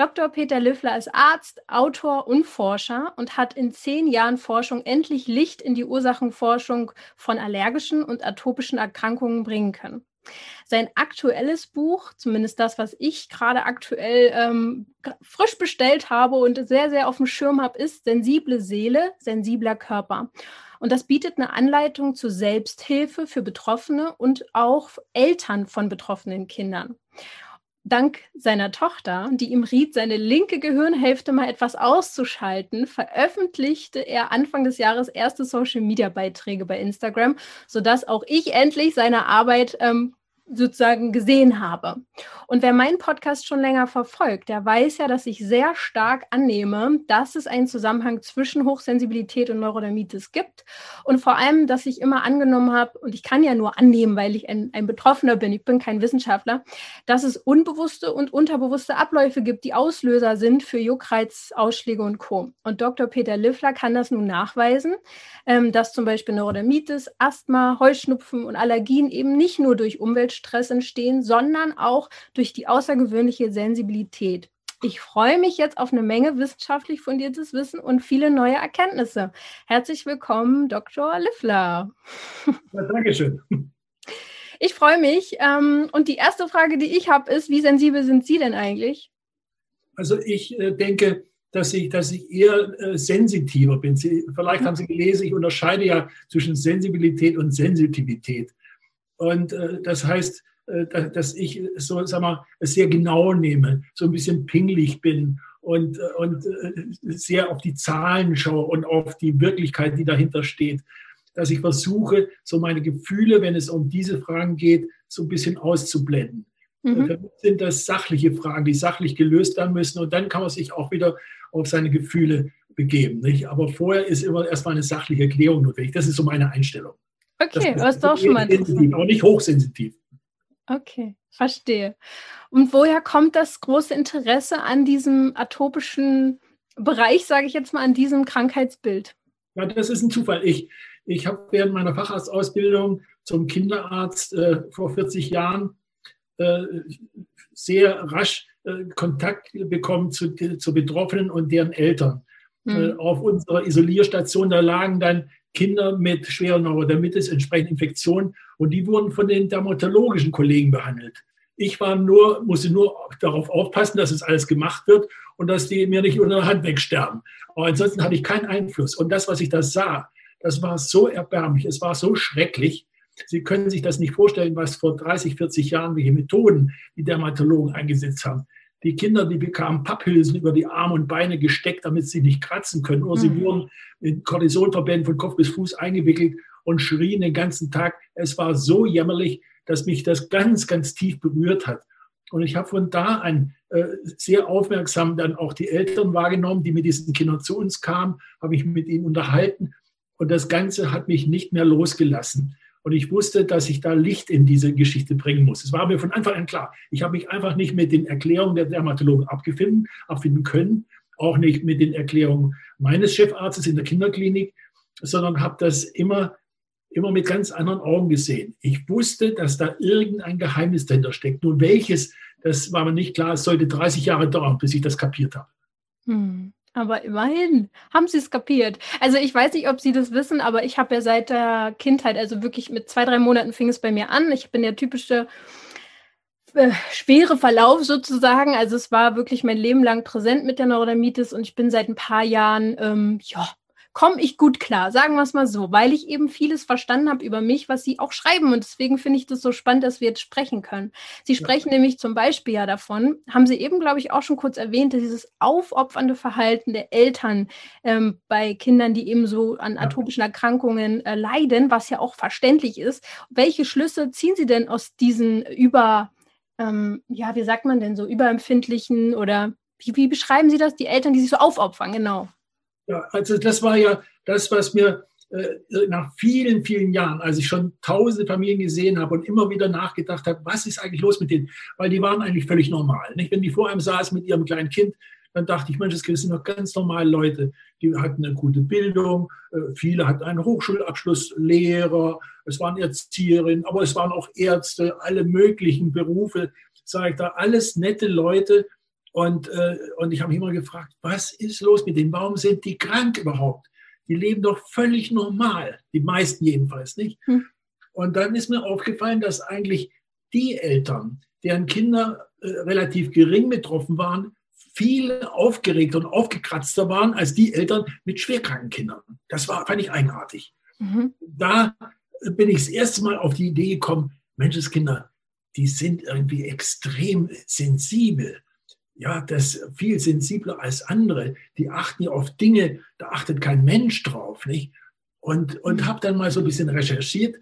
Dr. Peter Liffler ist Arzt, Autor und Forscher und hat in zehn Jahren Forschung endlich Licht in die Ursachenforschung von allergischen und atopischen Erkrankungen bringen können. Sein aktuelles Buch, zumindest das, was ich gerade aktuell ähm, frisch bestellt habe und sehr, sehr auf dem Schirm habe, ist Sensible Seele, sensibler Körper. Und das bietet eine Anleitung zur Selbsthilfe für Betroffene und auch Eltern von betroffenen Kindern dank seiner Tochter, die ihm riet, seine linke Gehirnhälfte mal etwas auszuschalten, veröffentlichte er Anfang des Jahres erste Social-Media-Beiträge bei Instagram, sodass auch ich endlich seine Arbeit ähm, sozusagen gesehen habe. Und wer meinen Podcast schon länger verfolgt, der weiß ja, dass ich sehr stark annehme, dass es einen Zusammenhang zwischen Hochsensibilität und Neurodermitis gibt. Und vor allem, dass ich immer angenommen habe, und ich kann ja nur annehmen, weil ich ein, ein Betroffener bin, ich bin kein Wissenschaftler, dass es unbewusste und unterbewusste Abläufe gibt, die Auslöser sind für Juckreizausschläge und Co. Und Dr. Peter Liffler kann das nun nachweisen, ähm, dass zum Beispiel Neurodermitis, Asthma, Heuschnupfen und Allergien eben nicht nur durch Umwelt Stress entstehen, sondern auch durch die außergewöhnliche Sensibilität. Ich freue mich jetzt auf eine Menge wissenschaftlich fundiertes Wissen und viele neue Erkenntnisse. Herzlich willkommen, Dr. Liffler. Ja, Dankeschön. Ich freue mich. Ähm, und die erste Frage, die ich habe, ist, wie sensibel sind Sie denn eigentlich? Also ich äh, denke, dass ich, dass ich eher äh, sensitiver bin. Sie, vielleicht haben Sie gelesen, ich unterscheide ja zwischen Sensibilität und Sensitivität. Und äh, das heißt, äh, dass ich so, sag mal, es sehr genau nehme, so ein bisschen pingelig bin und, äh, und äh, sehr auf die Zahlen schaue und auf die Wirklichkeit, die dahinter steht. Dass ich versuche, so meine Gefühle, wenn es um diese Fragen geht, so ein bisschen auszublenden. Mhm. Sind das sachliche Fragen, die sachlich gelöst werden müssen. Und dann kann man sich auch wieder auf seine Gefühle begeben. Nicht? Aber vorher ist immer erstmal eine sachliche Erklärung notwendig. Das ist so meine Einstellung. Okay, das, das ist doch schon mal sensitiv, auch nicht hochsensitiv. Okay, verstehe. Und woher kommt das große Interesse an diesem atopischen Bereich, sage ich jetzt mal, an diesem Krankheitsbild? Ja, das ist ein Zufall. Ich, ich habe während meiner Facharztausbildung zum Kinderarzt äh, vor 40 Jahren äh, sehr rasch äh, Kontakt bekommen zu, zu Betroffenen und deren Eltern. Mhm. auf unserer Isolierstation, da lagen dann Kinder mit schwerer Neurodermitis, entsprechend Infektionen, und die wurden von den dermatologischen Kollegen behandelt. Ich war nur, musste nur darauf aufpassen, dass es alles gemacht wird und dass die mir nicht unter der Hand wegsterben. Aber ansonsten hatte ich keinen Einfluss. Und das, was ich da sah, das war so erbärmlich, es war so schrecklich. Sie können sich das nicht vorstellen, was vor 30, 40 Jahren, welche Methoden die Dermatologen eingesetzt haben. Die Kinder, die bekamen Papphülsen über die Arme und Beine gesteckt, damit sie nicht kratzen können. Oder mhm. sie wurden in Kortisonverbänden von Kopf bis Fuß eingewickelt und schrien den ganzen Tag. Es war so jämmerlich, dass mich das ganz, ganz tief berührt hat. Und ich habe von da an äh, sehr aufmerksam dann auch die Eltern wahrgenommen, die mit diesen Kindern zu uns kamen, habe ich mit ihnen unterhalten. Und das Ganze hat mich nicht mehr losgelassen. Und ich wusste, dass ich da Licht in diese Geschichte bringen muss. Es war mir von Anfang an klar. Ich habe mich einfach nicht mit den Erklärungen der Dermatologen abgefinden, abfinden können, auch nicht mit den Erklärungen meines Chefarztes in der Kinderklinik, sondern habe das immer, immer mit ganz anderen Augen gesehen. Ich wusste, dass da irgendein Geheimnis dahinter steckt. Nun welches, das war mir nicht klar. Es sollte 30 Jahre dauern, bis ich das kapiert habe. Hm. Aber immerhin haben sie es kapiert. Also ich weiß nicht, ob Sie das wissen, aber ich habe ja seit der Kindheit, also wirklich mit zwei, drei Monaten fing es bei mir an. Ich bin der typische äh, schwere Verlauf sozusagen. Also es war wirklich mein Leben lang präsent mit der Neurodermitis und ich bin seit ein paar Jahren ähm, ja, komme ich gut klar, sagen wir es mal so, weil ich eben vieles verstanden habe über mich, was Sie auch schreiben. Und deswegen finde ich das so spannend, dass wir jetzt sprechen können. Sie sprechen ja. nämlich zum Beispiel ja davon, haben Sie eben, glaube ich, auch schon kurz erwähnt, dieses aufopfernde Verhalten der Eltern ähm, bei Kindern, die eben so an atopischen Erkrankungen äh, leiden, was ja auch verständlich ist. Welche Schlüsse ziehen Sie denn aus diesen über, ähm, ja, wie sagt man denn so, überempfindlichen oder wie, wie beschreiben Sie das, die Eltern, die sich so aufopfern, genau? Ja, also das war ja das, was mir äh, nach vielen, vielen Jahren, als ich schon tausende Familien gesehen habe und immer wieder nachgedacht habe, was ist eigentlich los mit denen? Weil die waren eigentlich völlig normal. Nicht? Wenn die vor einem saßen mit ihrem kleinen Kind, dann dachte ich, Mensch, das sind doch ganz normale Leute. Die hatten eine gute Bildung, äh, viele hatten einen Hochschulabschluss, Lehrer, es waren Erzieherinnen, aber es waren auch Ärzte, alle möglichen Berufe, sage ich da, alles nette Leute. Und, äh, und ich habe mich immer gefragt, was ist los mit denen? Warum sind die krank überhaupt? Die leben doch völlig normal, die meisten jedenfalls nicht. Hm. Und dann ist mir aufgefallen, dass eigentlich die Eltern, deren Kinder äh, relativ gering betroffen waren, viel aufgeregter und aufgekratzter waren als die Eltern mit schwerkranken Kindern. Das war, fand ich eigenartig. Mhm. Da bin ich das erste Mal auf die Idee gekommen, Menschenskinder, die sind irgendwie extrem sensibel. Ja, das viel sensibler als andere. Die achten ja auf Dinge, da achtet kein Mensch drauf, nicht? Und, und mhm. habe dann mal so ein bisschen recherchiert,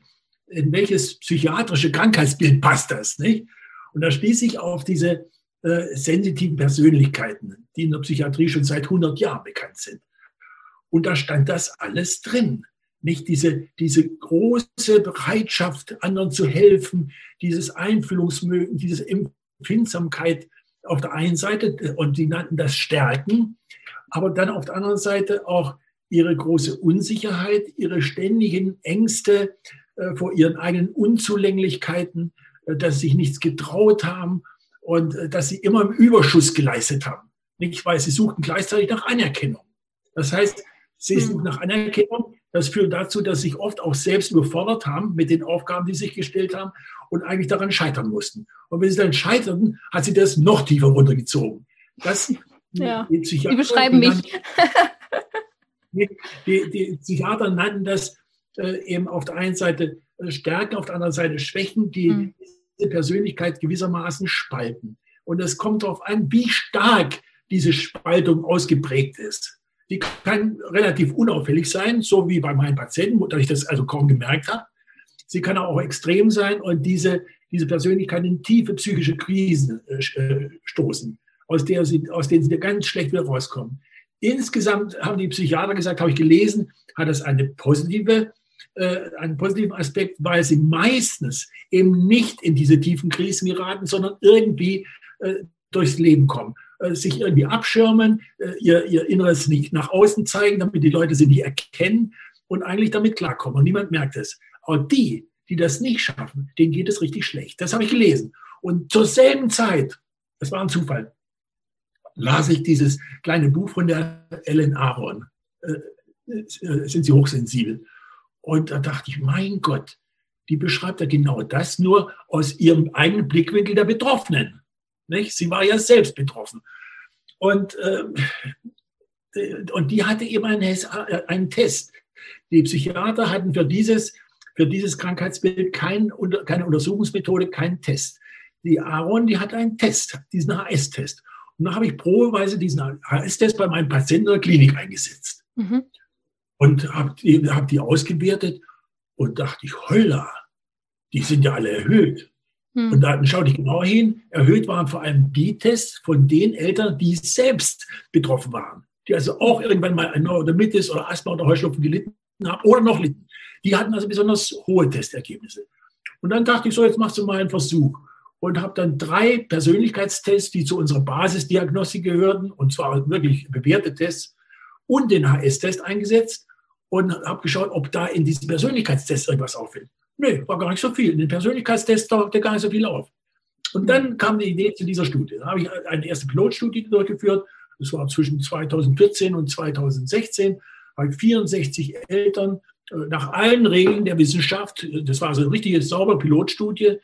in welches psychiatrische Krankheitsbild passt das, nicht? Und da stieß ich auf diese äh, sensitiven Persönlichkeiten, die in der Psychiatrie schon seit 100 Jahren bekannt sind. Und da stand das alles drin. Nicht diese, diese große Bereitschaft, anderen zu helfen, dieses Einfühlungsmögen, diese Empfindsamkeit auf der einen Seite, und die nannten das Stärken, aber dann auf der anderen Seite auch ihre große Unsicherheit, ihre ständigen Ängste äh, vor ihren eigenen Unzulänglichkeiten, äh, dass sie sich nichts getraut haben und äh, dass sie immer im Überschuss geleistet haben. Nicht, weil sie suchten gleichzeitig nach Anerkennung. Das heißt, sie hm. suchen nach Anerkennung. Das führt dazu, dass sie sich oft auch selbst überfordert haben mit den Aufgaben, die sie sich gestellt haben und eigentlich daran scheitern mussten. Und wenn sie dann scheiterten, hat sie das noch tiefer runtergezogen. Das, ja, die, die beschreiben mich. Die, die, die, Psychiater nannten das äh, eben auf der einen Seite äh, Stärken, auf der anderen Seite Schwächen, die mhm. Persönlichkeit gewissermaßen spalten. Und es kommt darauf an, wie stark diese Spaltung ausgeprägt ist. Die kann relativ unauffällig sein, so wie bei meinen Patienten, da ich das also kaum gemerkt habe. Sie kann auch extrem sein und diese, diese Persönlichkeit in tiefe psychische Krisen äh, stoßen, aus, der sie, aus denen sie ganz schlecht wieder rauskommen. Insgesamt haben die Psychiater gesagt, habe ich gelesen, hat das eine positive äh, einen positiven Aspekt, weil sie meistens eben nicht in diese tiefen Krisen geraten, sondern irgendwie äh, durchs Leben kommen, äh, sich irgendwie abschirmen, äh, ihr, ihr Inneres nicht nach außen zeigen, damit die Leute sie nicht erkennen und eigentlich damit klarkommen. Und niemand merkt es. Aber die, die das nicht schaffen, denen geht es richtig schlecht. Das habe ich gelesen. Und zur selben Zeit, das war ein Zufall, las ich dieses kleine Buch von der Ellen Aaron. Äh, äh, sind Sie hochsensibel? Und da dachte ich, mein Gott, die beschreibt ja genau das nur aus ihrem eigenen Blickwinkel der Betroffenen. Nicht? Sie war ja selbst betroffen. Und, äh, und die hatte eben einen, einen, Test. Die Psychiater hatten für dieses, für dieses Krankheitsbild kein, keine Untersuchungsmethode, keinen Test. Die Aaron, die hatte einen Test, diesen HS-Test. Und da habe ich probeweise diesen HS-Test bei meinen Patienten in der Klinik eingesetzt. Mhm und habe die, hab die ausgewertet und dachte ich, holla, die sind ja alle erhöht. Hm. Und dann schaute ich genau hin, erhöht waren vor allem die Tests von den Eltern, die selbst betroffen waren, die also auch irgendwann mal ein Neurodermitis oder Asthma oder Heuschnupfen gelitten haben oder noch litten. Die hatten also besonders hohe Testergebnisse. Und dann dachte ich so, jetzt machst du mal einen Versuch und habe dann drei Persönlichkeitstests, die zu unserer Basisdiagnostik gehörten, und zwar wirklich bewährte Tests, und den HS-Test eingesetzt und habe geschaut, ob da in diesem Persönlichkeitstest irgendwas auffällt. Nö, war gar nicht so viel. In den Persönlichkeitstest tauchte gar nicht so viel auf. Und dann kam die Idee zu dieser Studie. Da habe ich eine erste Pilotstudie durchgeführt. Das war zwischen 2014 und 2016 bei 64 Eltern äh, nach allen Regeln der Wissenschaft. Das war also eine richtige saubere Pilotstudie,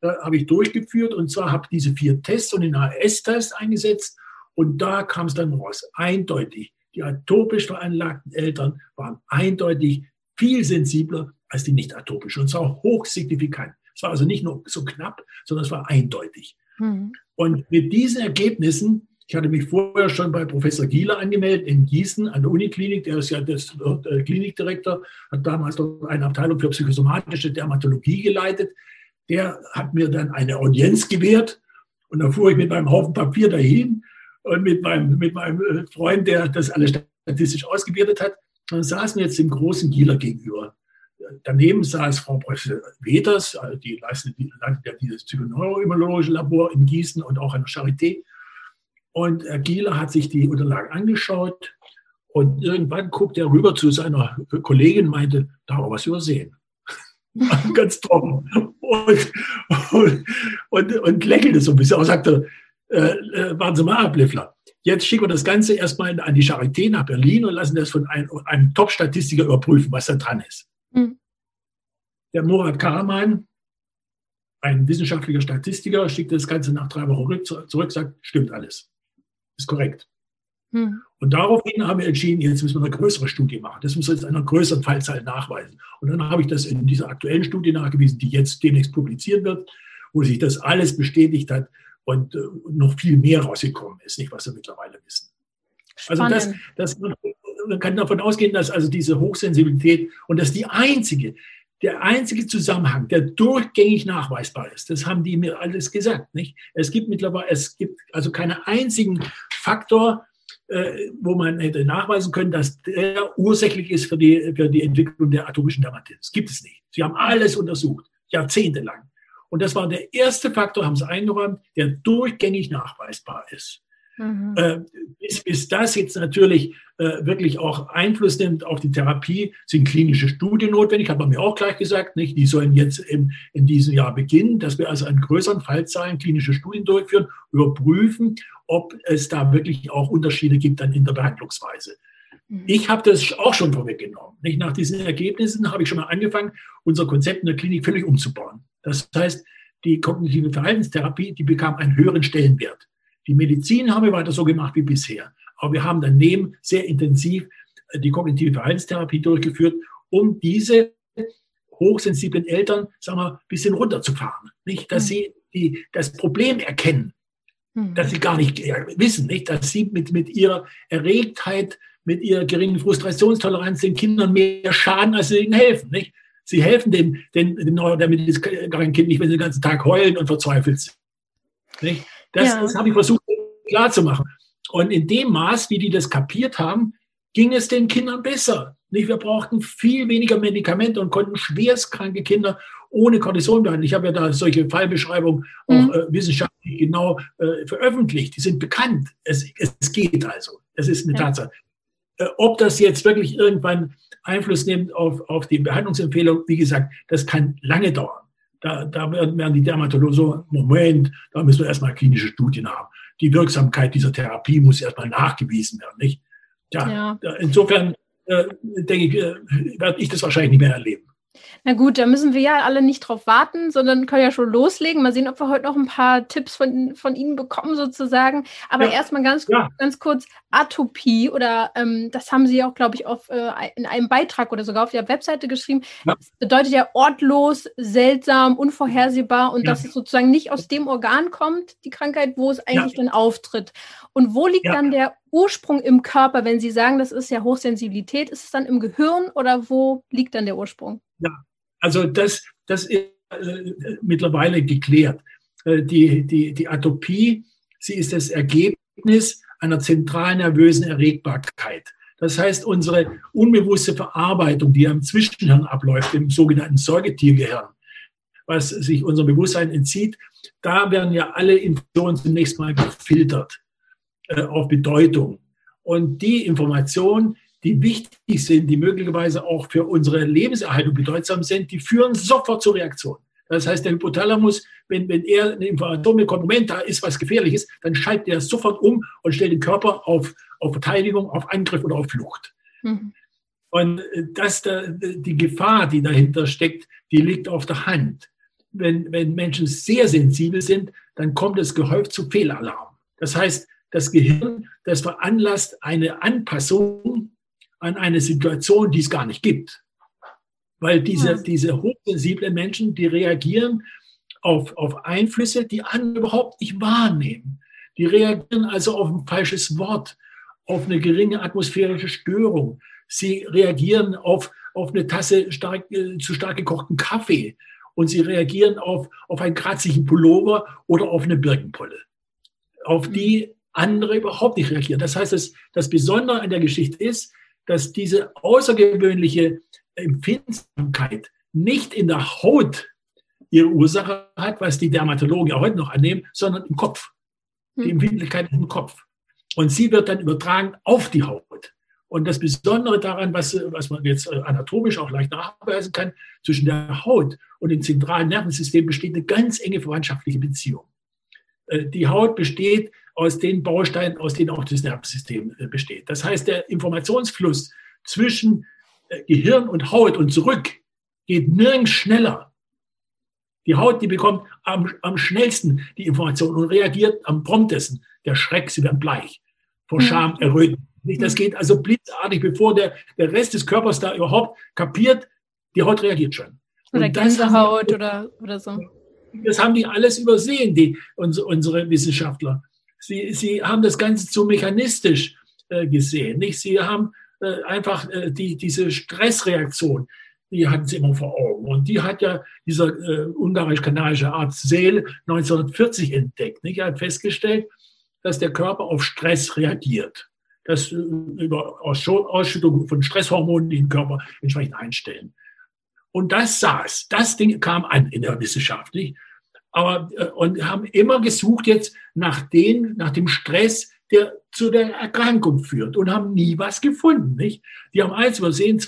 äh, habe ich durchgeführt. Und zwar habe ich diese vier Tests und den HS-Test eingesetzt. Und da kam es dann raus, eindeutig die atopisch veranlagten Eltern waren eindeutig viel sensibler als die nicht atopischen und zwar hochsignifikant. Es war also nicht nur so knapp, sondern es war eindeutig. Mhm. Und mit diesen Ergebnissen, ich hatte mich vorher schon bei Professor Gieler angemeldet in Gießen an der Uniklinik, der ist ja das, der Klinikdirektor, hat damals dort eine Abteilung für psychosomatische Dermatologie geleitet. Der hat mir dann eine Audienz gewährt und da fuhr ich mit meinem Haufen Papier dahin und mit meinem, mit meinem äh, Freund, der das alles statistisch ausgewertet hat. Dann saßen jetzt dem großen Gieler gegenüber. Daneben saß Frau Professor Weters, die leistet ja dieses psychoneuroimmunologische Labor in Gießen und auch an der Charité. Und Herr Gieler hat sich die Unterlagen angeschaut und irgendwann guckt er rüber zu seiner Kollegin und meinte, da haben wir was übersehen. Ganz trocken. Und, und, und, und lächelte so ein bisschen und sagte, äh, äh, warten Sie mal ab, Liffler. Jetzt schicken wir das Ganze erstmal an die Charité nach Berlin und lassen das von einem, einem Top-Statistiker überprüfen, was da dran ist. Mhm. Der Murat Karaman, ein wissenschaftlicher Statistiker, schickt das Ganze nach drei Wochen zurück, sagt, stimmt alles. Ist korrekt. Mhm. Und daraufhin haben wir entschieden, jetzt müssen wir eine größere Studie machen. Das müssen wir jetzt einer größeren Fallzahl nachweisen. Und dann habe ich das in dieser aktuellen Studie nachgewiesen, die jetzt demnächst publiziert wird, wo sich das alles bestätigt hat und äh, noch viel mehr rausgekommen ist, nicht was wir mittlerweile wissen. Spannend. Also das, das, man kann davon ausgehen, dass also diese Hochsensibilität und dass die einzige, der einzige Zusammenhang, der durchgängig nachweisbar ist, das haben die mir alles gesagt. Nicht? Es gibt mittlerweile, es gibt also keinen einzigen Faktor, äh, wo man hätte nachweisen können, dass der ursächlich ist für die, für die Entwicklung der atopischen Dermatitis. Gibt es nicht. Sie haben alles untersucht, jahrzehntelang. Und das war der erste Faktor, haben sie eingeräumt, der durchgängig nachweisbar ist. Mhm. Äh, bis, bis, das jetzt natürlich äh, wirklich auch Einfluss nimmt auf die Therapie, sind klinische Studien notwendig, hat man mir auch gleich gesagt. Nicht? Die sollen jetzt im, in diesem Jahr beginnen, dass wir also an größeren Fallzahlen klinische Studien durchführen, überprüfen, ob es da wirklich auch Unterschiede gibt dann in der Behandlungsweise. Mhm. Ich habe das auch schon vorweggenommen. Nicht? Nach diesen Ergebnissen habe ich schon mal angefangen, unser Konzept in der Klinik völlig umzubauen. Das heißt, die kognitive Verhaltenstherapie, die bekam einen höheren Stellenwert. Die Medizin haben wir weiter so gemacht wie bisher. Aber wir haben daneben sehr intensiv äh, die kognitive Verhaltenstherapie durchgeführt, um diese hochsensiblen Eltern, sagen wir, ein bisschen runterzufahren. Nicht, dass mhm. sie die, das Problem erkennen, mhm. dass sie gar nicht wissen, nicht, dass sie mit, mit ihrer Erregtheit, mit ihrer geringen Frustrationstoleranz den Kindern mehr schaden, als sie ihnen helfen. Nicht? Sie helfen dem, dem, dem neurodermitis-kranken Kind nicht, wenn sie den ganzen Tag heulen und verzweifelt sind. Nicht? Das, ja. das habe ich versucht klarzumachen. Und in dem Maß, wie die das kapiert haben, ging es den Kindern besser. Nicht? Wir brauchten viel weniger Medikamente und konnten schwerstkranke Kinder ohne Cortison behandeln. Ich habe ja da solche Fallbeschreibungen auch mhm. äh, wissenschaftlich genau äh, veröffentlicht. Die sind bekannt. Es, es geht also. Es ist eine ja. Tatsache. Äh, ob das jetzt wirklich irgendwann Einfluss nimmt auf, auf die Behandlungsempfehlung, wie gesagt, das kann lange dauern. Da, da werden die Dermatologen so, Moment, da müssen wir erstmal klinische Studien haben. Die Wirksamkeit dieser Therapie muss erstmal nachgewiesen werden, nicht? Ja, ja. insofern äh, denke ich, äh, werde ich das wahrscheinlich nicht mehr erleben. Na gut, da müssen wir ja alle nicht drauf warten, sondern können ja schon loslegen. Mal sehen, ob wir heute noch ein paar Tipps von, von Ihnen bekommen, sozusagen. Aber ja. erstmal ganz, ja. ganz kurz Atopie oder ähm, das haben Sie auch, glaube ich, auf, äh, in einem Beitrag oder sogar auf der Webseite geschrieben. Ja. Das bedeutet ja ortlos, seltsam, unvorhersehbar und dass es sozusagen nicht aus dem Organ kommt, die Krankheit, wo es eigentlich dann auftritt. Und wo liegt dann der Ursprung im Körper, wenn Sie sagen, das ist ja Hochsensibilität? Ist es dann im Gehirn oder wo liegt dann der Ursprung? Ja, also das, das ist äh, mittlerweile geklärt. Äh, die, die, die Atopie, sie ist das Ergebnis einer zentralen nervösen Erregbarkeit. Das heißt, unsere unbewusste Verarbeitung, die am Zwischenhirn abläuft, im sogenannten Säugetiergehirn, was sich unserem Bewusstsein entzieht, da werden ja alle Informationen zunächst mal gefiltert äh, auf Bedeutung. Und die Information, die wichtig sind, die möglicherweise auch für unsere Lebenserhaltung bedeutsam sind, die führen sofort zur Reaktion. Das heißt, der Hypothalamus, wenn, wenn er eine Information bekommt, Moment, da ist was Gefährliches, dann schaltet er sofort um und stellt den Körper auf, auf Verteidigung, auf Angriff oder auf Flucht. Mhm. Und das, die Gefahr, die dahinter steckt, die liegt auf der Hand. Wenn, wenn Menschen sehr sensibel sind, dann kommt es gehäuft zu Fehlalarm. Das heißt, das Gehirn, das veranlasst eine Anpassung an eine Situation, die es gar nicht gibt. Weil diese, ja. diese hochsensiblen Menschen, die reagieren auf, auf Einflüsse, die andere überhaupt nicht wahrnehmen. Die reagieren also auf ein falsches Wort, auf eine geringe atmosphärische Störung. Sie reagieren auf, auf eine Tasse stark, äh, zu stark gekochten Kaffee und sie reagieren auf, auf einen kratzigen Pullover oder auf eine Birkenpolle, auf die mhm. andere überhaupt nicht reagieren. Das heißt, das, das Besondere an der Geschichte ist, dass diese außergewöhnliche Empfindsamkeit nicht in der Haut ihre Ursache hat, was die Dermatologen ja heute noch annehmen, sondern im Kopf. Die hm. Empfindlichkeit im Kopf. Und sie wird dann übertragen auf die Haut. Und das Besondere daran, was, was man jetzt anatomisch auch leicht nachweisen kann, zwischen der Haut und dem zentralen Nervensystem besteht eine ganz enge verwandtschaftliche Beziehung. Äh, die Haut besteht aus den Bausteinen, aus denen auch das Nervensystem äh, besteht. Das heißt, der Informationsfluss zwischen äh, Gehirn und Haut und zurück geht nirgends schneller. Die Haut, die bekommt am, am schnellsten die Information und reagiert am promptesten. Der Schreck, sie werden bleich, vor Scham erröten. Das geht also blitzartig, bevor der, der Rest des Körpers da überhaupt kapiert, die Haut reagiert schon. Oder Gänsehaut oder, oder so. Das haben die alles übersehen, die, unsere Wissenschaftler. Sie, sie haben das Ganze zu mechanistisch äh, gesehen. Nicht? Sie haben äh, einfach äh, die, diese Stressreaktion, die hatten sie immer vor Augen. Und die hat ja dieser äh, ungarisch-kanadische Arzt Seel 1940 entdeckt. Nicht? Er hat festgestellt, dass der Körper auf Stress reagiert. Das äh, über Ausschüttung von Stresshormonen, den Körper entsprechend einstellen. Und das saß, das Ding kam an in der Wissenschaft. Nicht? Aber, äh, und haben immer gesucht jetzt nach, den, nach dem Stress, der zu der Erkrankung führt und haben nie was gefunden. Nicht? Die haben eins übersehen,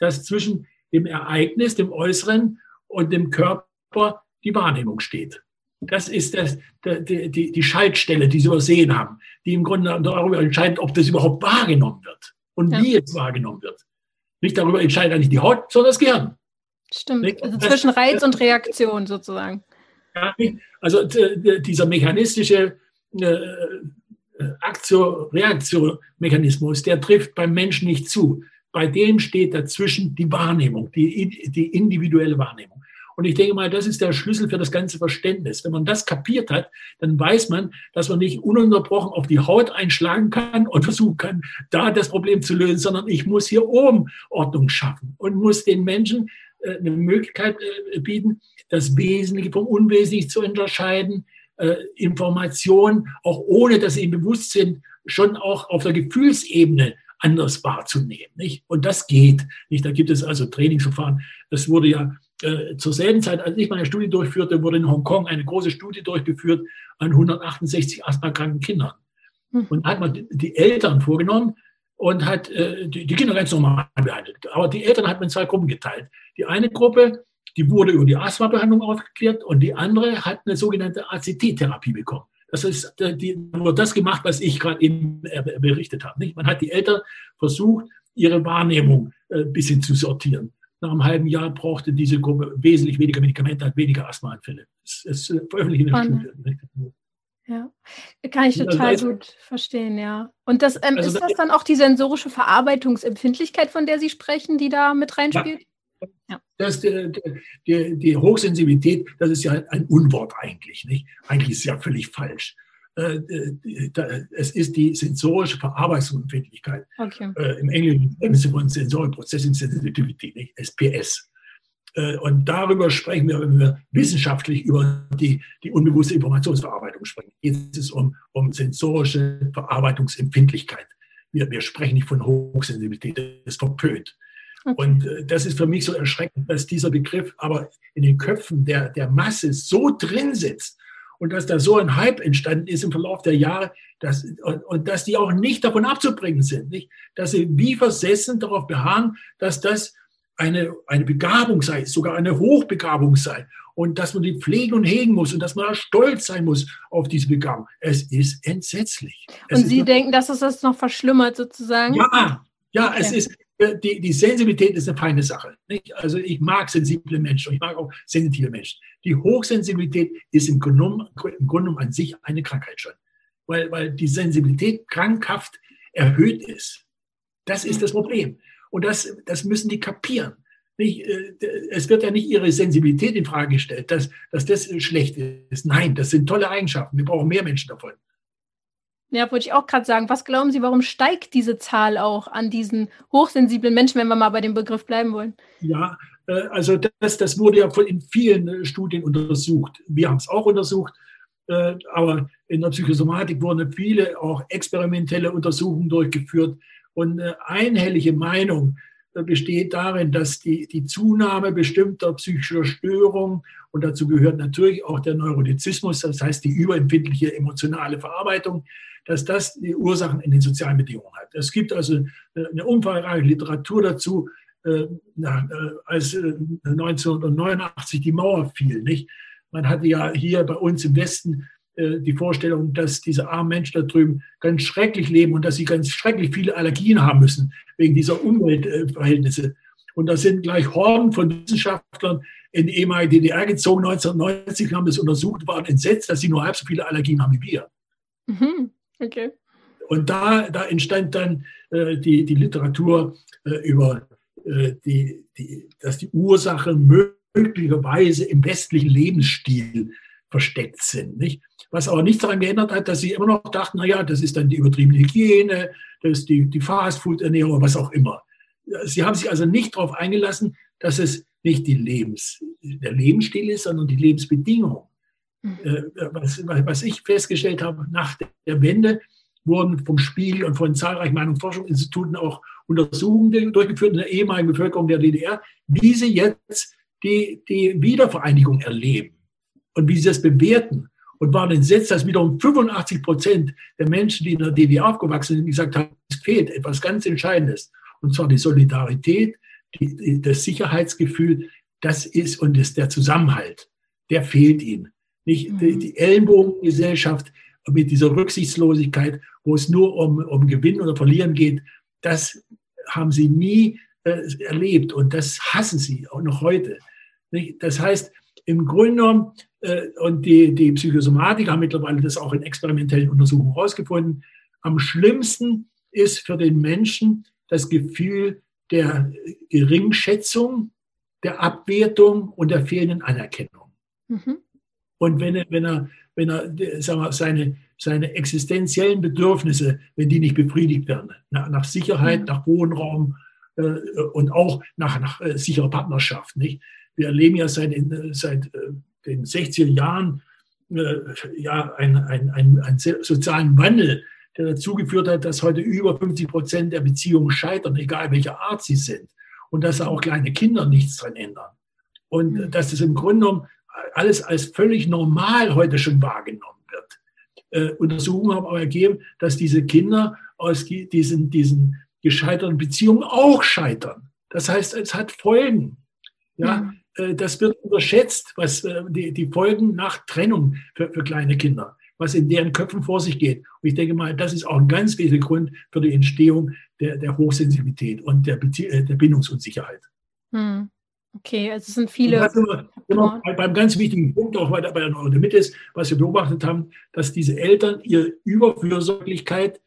dass zwischen dem Ereignis, dem Äußeren und dem Körper die Wahrnehmung steht. Das ist das, die, die, die Schaltstelle, die sie übersehen haben, die im Grunde darüber entscheidet, ob das überhaupt wahrgenommen wird und ja. wie es wahrgenommen wird. Nicht darüber entscheidet eigentlich die Haut, sondern das Gehirn. Stimmt, also zwischen Reiz und Reaktion sozusagen. Also dieser mechanistische äh, Aktio-Reaktio-Mechanismus, der trifft beim Menschen nicht zu. Bei dem steht dazwischen die Wahrnehmung, die, die individuelle Wahrnehmung. Und ich denke mal, das ist der Schlüssel für das ganze Verständnis. Wenn man das kapiert hat, dann weiß man, dass man nicht ununterbrochen auf die Haut einschlagen kann und versuchen kann, da das Problem zu lösen, sondern ich muss hier oben Ordnung schaffen und muss den Menschen eine Möglichkeit äh, bieten, das Wesentliche vom Unwesentlichen zu unterscheiden, äh, Informationen, auch ohne dass sie ihm bewusst sind, schon auch auf der Gefühlsebene anders wahrzunehmen. Nicht? Und das geht. Nicht? Da gibt es also Trainingsverfahren. Das wurde ja äh, zur selben Zeit, als ich meine Studie durchführte, wurde in Hongkong eine große Studie durchgeführt an 168 asthmakranken Kindern. Hm. Und hat man die Eltern vorgenommen, und hat äh, die, die, Kinder ganz normal behandelt. Aber die Eltern hat man in zwei Gruppen geteilt. Die eine Gruppe, die wurde über die Asthma-Behandlung aufgeklärt und die andere hat eine sogenannte ACT-Therapie bekommen. Das ist die, wurde das gemacht, was ich gerade eben äh, berichtet habe. Nicht? Man hat die Eltern versucht, ihre Wahrnehmung äh, ein bisschen zu sortieren. Nach einem halben Jahr brauchte diese Gruppe wesentlich weniger Medikamente, hat weniger Asthmaanfälle. Das ist äh, veröffentlicht in der Studie. Ja, kann ich total also, gut verstehen, ja. Und das ähm, also ist das dann auch die sensorische Verarbeitungsempfindlichkeit, von der Sie sprechen, die da mit reinspielt? Ja. Das, die, die, die, Hochsensibilität, das ist ja ein Unwort eigentlich, nicht? Eigentlich ist es ja völlig falsch. Äh, es ist die sensorische Verarbeitungsempfindlichkeit. Okay. Äh, Im Englischen nennen sie von Sensory Processing Sensitivity, nicht? SPS. Äh, und darüber sprechen wir, wenn wir wissenschaftlich über die, die unbewusste Informationsverarbeitung sprechen. Jetzt ist es um, um sensorische Verarbeitungsempfindlichkeit. Wir, wir sprechen nicht von Hochsensibilität, das ist verpönt. Okay. Und äh, das ist für mich so erschreckend, dass dieser Begriff aber in den Köpfen der, der Masse so drin sitzt und dass da so ein Hype entstanden ist im Verlauf der Jahre dass, und, und dass die auch nicht davon abzubringen sind, nicht? dass sie wie versessen darauf beharren, dass das eine, eine Begabung sei, sogar eine Hochbegabung sei und dass man die pflegen und hegen muss und dass man stolz sein muss auf diese Begabung. Es ist entsetzlich. Es und Sie noch, denken, dass es das noch verschlimmert sozusagen? Ja, ja, okay. es ist, äh, die, die Sensibilität ist eine feine Sache. Nicht? Also ich mag sensible Menschen und ich mag auch sensitive Menschen. Die Hochsensibilität ist im Grunde, im Grunde an sich eine Krankheit schon, weil, weil die Sensibilität krankhaft erhöht ist. Das ist das Problem. Und das, das müssen die kapieren. Nicht, äh, es wird ja nicht ihre Sensibilität in Frage gestellt, dass, dass das schlecht ist. Nein, das sind tolle Eigenschaften. Wir brauchen mehr Menschen davon. Ja, wollte ich auch gerade sagen. Was glauben Sie, warum steigt diese Zahl auch an diesen hochsensiblen Menschen, wenn wir mal bei dem Begriff bleiben wollen? Ja, äh, also das, das wurde ja in vielen äh, Studien untersucht. Wir haben es auch untersucht, aber in der Psychosomatik wurden viele auch experimentelle Untersuchungen durchgeführt Und eine einhellige Meinung besteht darin, dass die, die Zunahme bestimmter psychischer Störungen, und dazu gehört natürlich auch der Neurotizismus, das heißt die überempfindliche emotionale Verarbeitung, dass das die Ursachen in den sozialen Bedingungen hat. Es gibt also eine umfangreiche Literatur dazu, äh, als 1989 äh, die Mauer fiel. Nicht? Man hatte ja hier bei uns im Westen äh, die Vorstellung, dass diese armen Menschen da drüben ganz schrecklich leben und dass sie ganz schrecklich viele Allergien haben müssen wegen dieser Umweltverhältnisse. Und da sind gleich Horden von Wissenschaftlern in die ehemalige DDR gezogen, 1990 haben das untersucht, waren entsetzt, dass sie nur halb so viele Allergien haben wie wir. Mhm. Okay. Und da, da entstand dann äh, die, die Literatur äh, über äh, die, die, dass die Ursache möglicherweise im westlichen Lebensstil versteckt sind. Nicht? Was aber nichts daran geändert hat, dass sie immer noch dachten, naja, das ist dann die übertriebene Hygiene, das ist die, die Fastfood-Ernährung, was auch immer. Sie haben sich also nicht darauf eingelassen, dass es nicht die Lebens, der Lebensstil ist, sondern die Lebensbedingungen. Mhm. Äh, was, was ich festgestellt habe, nach der Wende wurden vom Spiegel und von zahlreichen Meinungs- und Forschungsinstituten auch Untersuchungen durchgeführt in der ehemaligen Bevölkerung der DDR, wie sie jetzt die, die Wiedervereinigung erleben und wie sie das bewerten und waren entsetzt, dass wiederum 85 Prozent der Menschen, die in der DDR aufgewachsen sind, gesagt haben, es fehlt etwas ganz Entscheidendes. Und zwar die Solidarität, die, das Sicherheitsgefühl, das ist und ist der Zusammenhalt. Der fehlt ihnen. Nicht die, mhm. die Ellenbogengesellschaft mit dieser Rücksichtslosigkeit, wo es nur um, um Gewinn oder Verlieren geht, das haben sie nie äh, erlebt und das hassen sie auch noch heute. Nicht? Das heißt, im Grunde genommen, und die, die Psychosomatiker haben mittlerweile das auch in experimentellen Untersuchungen herausgefunden, am schlimmsten ist für den Menschen das Gefühl der Geringschätzung, der Abwertung und der fehlenden Anerkennung. Mhm. Und wenn er, wenn er, wenn er sagen wir, seine, seine existenziellen Bedürfnisse, wenn die nicht befriedigt werden, nach, nach Sicherheit, mhm. nach Wohnraum äh, und auch nach, nach äh, sicherer Partnerschaft, nicht? Wir erleben ja seit, seit äh, den 60er Jahren äh, ja, einen ein, ein, ein sozialen Wandel, der dazu geführt hat, dass heute über 50 Prozent der Beziehungen scheitern, egal welcher Art sie sind. Und dass da auch kleine Kinder nichts dran ändern. Und mhm. dass das im Grunde genommen alles als völlig normal heute schon wahrgenommen wird. Äh, Untersuchungen haben aber ergeben, dass diese Kinder aus diesen, diesen gescheiterten Beziehungen auch scheitern. Das heißt, es hat Folgen. Ja, mhm. Äh, das wird unterschätzt, was äh, die, die Folgen nach Trennung für, für kleine Kinder, was in deren Köpfen vor sich geht. Und ich denke mal, das ist auch ein ganz wesentlicher Grund für die Entstehung der, der Hochsensibilität und der, äh, der Bindungsunsicherheit. Hm. Okay, also es sind viele. Wir, genau, beim ganz wichtigen Punkt, auch bei der, bei der Neurodermitis, was wir beobachtet haben, dass diese Eltern, ihre Überfürsorglichkeit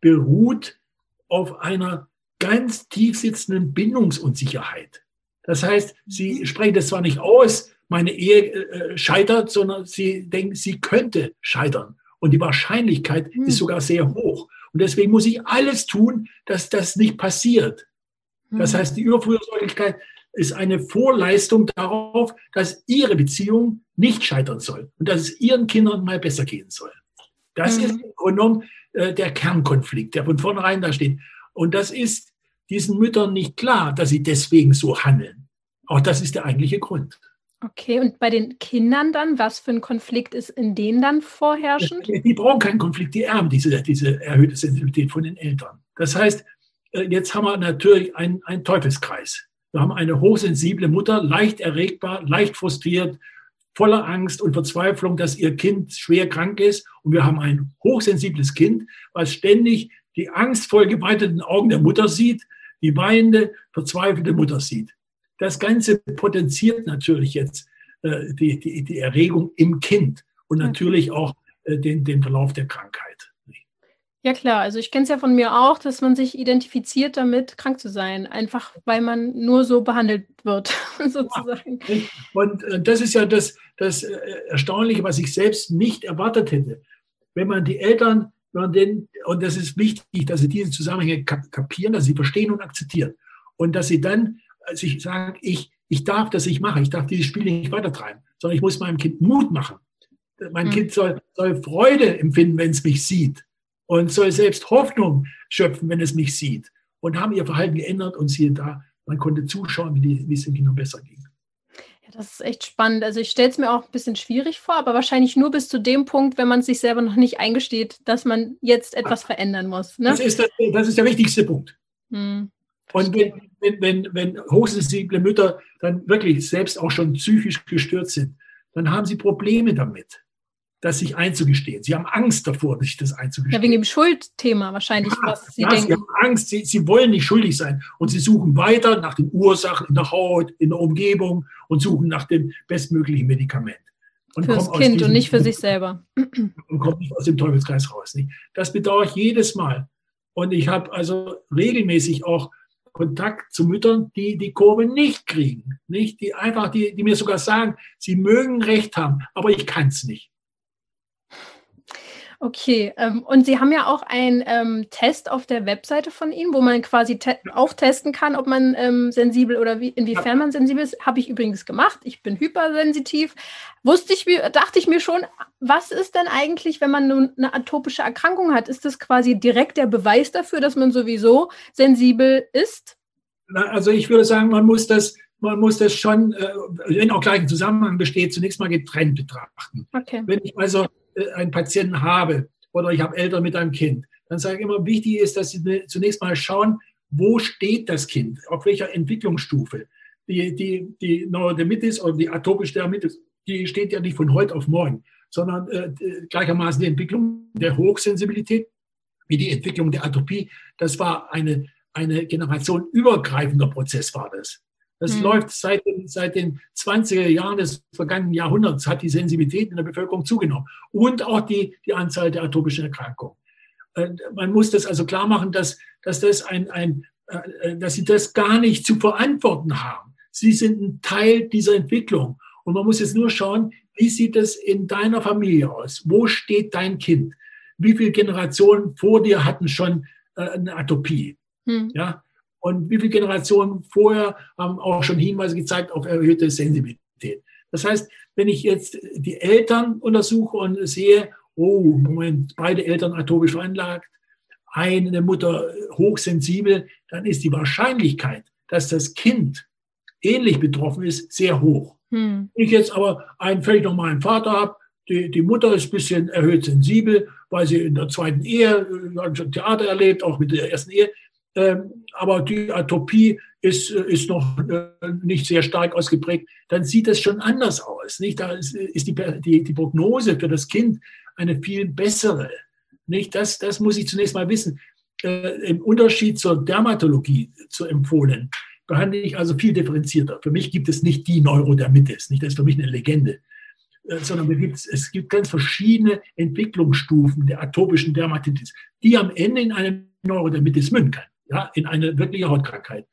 beruht auf einer ganz tief sitzenden Bindungsunsicherheit. Das heißt, sie mhm. sprechen das zwar nicht aus, meine Ehe äh, scheitert, sondern sie denken, sie könnte scheitern. Und die Wahrscheinlichkeit hm. ist sogar sehr hoch. Und deswegen muss ich alles tun, dass das nicht passiert. Das hm. heißt, die Überfürsorglichkeit ist eine Vorleistung darauf, dass ihre Beziehung nicht scheitern soll und dass es ihren Kindern mal besser gehen soll. Das mhm. ist im Grunde genommen äh, der Kernkonflikt, der von vornherein da steht. Und das ist diesen Müttern nicht klar, dass sie deswegen so handeln. Auch das ist der eigentliche Grund. Okay, und bei den Kindern dann, was für ein Konflikt ist in denen dann vorherrschend? Die brauchen keinen Konflikt, die erben diese, diese erhöhte Sensibilität von den Eltern. Das heißt, äh, jetzt haben wir natürlich einen, einen Teufelskreis. Wir haben eine hochsensible Mutter, leicht erregbar, leicht frustriert, voller Angst und Verzweiflung, dass ihr Kind schwer krank ist. Und wir haben ein hochsensibles Kind, was ständig die angstvoll geweiteten Augen der Mutter sieht, die weinende, verzweifelte Mutter sieht. Das Ganze potenziert natürlich jetzt äh, die, die, die Erregung im Kind und natürlich auch äh, den, den Verlauf der Krankheit. Ja klar, also ich kenne es ja von mir auch, dass man sich identifiziert damit, krank zu sein, einfach weil man nur so behandelt wird, sozusagen. Ja, und äh, das ist ja das, das äh, Erstaunliche, was ich selbst nicht erwartet hätte. Wenn man die Eltern den, und das ist wichtig, dass sie diese Zusammenhänge kapieren, dass sie verstehen und akzeptieren. Und dass sie dann äh, sich sagen, ich, ich darf das nicht machen, ich darf dieses Spiel nicht weitertreiben, sondern ich muss meinem Kind Mut machen. Mein mhm. Kind soll, soll Freude empfinden, wenn es mich sieht. und soll selbst Hoffnung schöpfen, wenn es mich sieht. Und haben ihr Verhalten geändert und siehe da, man konnte zuschauen, wie, die, wie es den Kindern besser ging. Das ist echt spannend. Also ich stelle es mir auch ein bisschen schwierig vor, aber wahrscheinlich nur bis zu dem Punkt, wenn man sich selber noch nicht eingesteht, dass man jetzt etwas verändern muss. Ne? Das, ist der, das ist der wichtigste Punkt. Hm, und wenn, wenn, wenn, wenn hochsensible Mütter dann wirklich selbst auch schon psychisch gestört sind, dann haben sie Probleme damit das sich einzugestehen. Sie haben Angst davor, sich das einzugestehen. Ja, wegen dem Schuldthema wahrscheinlich, ja, was Sie ja, denken. Sie haben Angst, sie, sie wollen nicht schuldig sein. Und sie suchen weiter nach den Ursachen in der Haut, in der Umgebung und suchen nach dem bestmöglichen Medikament. Und Fürs Kind und nicht für sich selber. Und kommt nicht aus dem Teufelskreis raus. Nicht? Das bedauere ich jedes Mal. Und ich habe also regelmäßig auch Kontakt zu Müttern, die die Kurve nicht kriegen. Nicht? Die einfach, die, die mir sogar sagen, sie mögen Recht haben, aber ich kann es nicht. Okay, ähm, und Sie haben ja auch einen ähm, Test auf der Webseite von Ihnen, wo man quasi te auch testen kann, ob man ähm, sensibel oder wie, inwiefern man sensibel ist. Habe ich übrigens gemacht. Ich bin hypersensitiv. Wusste ich, dachte ich mir schon, was ist denn eigentlich, wenn man nun eine atopische Erkrankung hat? Ist das quasi direkt der Beweis dafür, dass man sowieso sensibel ist? Also ich würde sagen, man muss das man muss das schon, äh, wenn auch gleich ein Zusammenhang besteht, zunächst mal getrennt betrachten. Okay. Wenn ich also äh, einen Patienten habe oder ich habe Eltern mit einem Kind, dann sage ich immer, wichtig ist, dass Sie zunächst mal schauen, wo steht das Kind, auf welcher Entwicklungsstufe. Die, die, die Neurodermitis oder die atopische Dermitis, die steht ja nicht von heute auf morgen, sondern äh, gleichermaßen die Entwicklung der Hochsensibilität wie die Entwicklung der Atopie. Das war eine, eine generationenübergreifender Prozess, war das. Das mhm. läuft seit den, seit den 20er Jahren des vergangenen Jahrhunderts, hat die Sensibilität in der Bevölkerung zugenommen und auch die, die Anzahl der atopischen Erkrankungen. Man muss das also klar machen, dass, dass, das ein, ein, äh, dass sie das gar nicht zu verantworten haben. Sie sind ein Teil dieser Entwicklung. Und man muss jetzt nur schauen, wie sieht es in deiner Familie aus? Wo steht dein Kind? Wie viele Generationen vor dir hatten schon äh, eine Atopie? Hm. Ja, und wie viele Generationen vorher haben auch schon Hinweise gezeigt auf erhöhte Sensibilität. Das heißt, wenn ich jetzt die Eltern untersuche und sehe, oh, Moment, beide Eltern atopisch veranlagt, eine Mutter hochsensibel, dann ist die Wahrscheinlichkeit, dass das Kind ähnlich betroffen ist, sehr hoch. Hm. Wenn ich jetzt aber einen völlig normalen Vater habe, die, die Mutter ist ein bisschen erhöht sensibel, weil sie in der zweiten Ehe äh, schon Theater erlebt, auch mit der ersten Ehe, aber die Atopie ist, ist noch äh, nicht sehr stark ausgeprägt, dann sieht es schon anders aus. Nicht? Da ist, die, die, die Prognose für das Kind eine viel bessere. Nicht? Das, das muss ich zunächst mal wissen. Äh, Im Unterschied zur Dermatologie zu empfohlen, behandle ich also viel differenzierter. Für mich gibt es nicht die Neurodermitis, nicht? das ist für mich eine Legende, äh, sondern es gibt ganz verschiedene Entwicklungsstufen der atopischen Dermatitis, die am Ende in eine Neurodermitis münden kann ja, in eine wirkliche Hautkrankheit.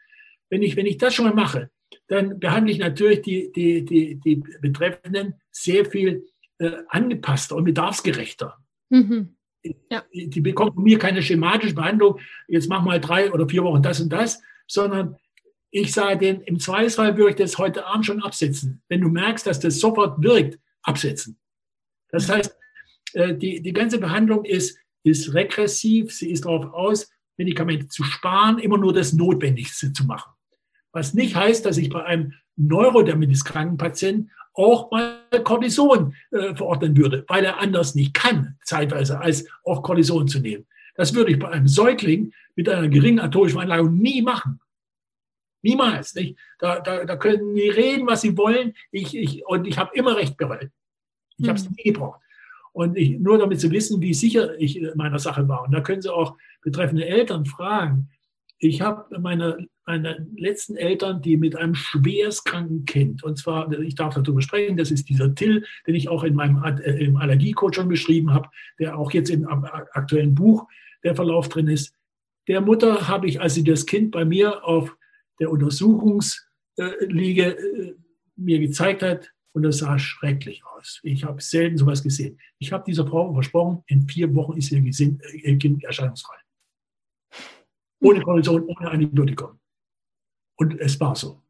Wenn ich, wenn ich das schon mal mache, dann behandle ich natürlich die, die, die, die Betreffenden sehr viel äh, angepasster und bedarfsgerechter. Mhm. Ja. Die bekommen von mir keine schematische Behandlung, jetzt mach mal drei oder vier Wochen das und das, sondern ich sage denen, im Zweifelsfall würde ich das heute Abend schon absetzen. Wenn du merkst, dass das sofort wirkt, absetzen. Das mhm. heißt, äh, die, die ganze Behandlung ist, ist regressiv, sie ist darauf aus, Medikamente zu sparen, immer nur das Notwendigste zu machen. Was nicht heißt, dass ich bei einem Neurodermitis kranken Patienten auch mal Cortison äh, verordnen würde, weil er anders nicht kann, zeitweise, als auch Cortison zu nehmen. Das würde ich bei einem Säugling mit einer geringen atopischen Veranlagung nie machen. Niemals. Nicht? Da, da, da können die reden, was sie wollen. Ich, ich, und ich habe immer recht behalten. Ich habe es mhm. nie gebraucht. Und ich, nur damit Sie wissen, wie sicher ich in meiner Sache war. Und da können Sie auch betreffende Eltern fragen. Ich habe meine, meine letzten Eltern, die mit einem schwerstkranken Kind, und zwar, ich darf darüber sprechen, das ist dieser Till, den ich auch in meinem äh, im Allergiecode schon beschrieben habe, der auch jetzt im aktuellen Buch der Verlauf drin ist. Der Mutter habe ich, als sie das Kind bei mir auf der Untersuchungsliege äh, mir gezeigt hat, und das sah schrecklich aus. Ich habe selten sowas gesehen. Ich habe dieser Frau versprochen, in vier Wochen ist ihr Kind erscheinungsfrei. Ohne Korrelation, ohne Antibiotikum. Und es war so.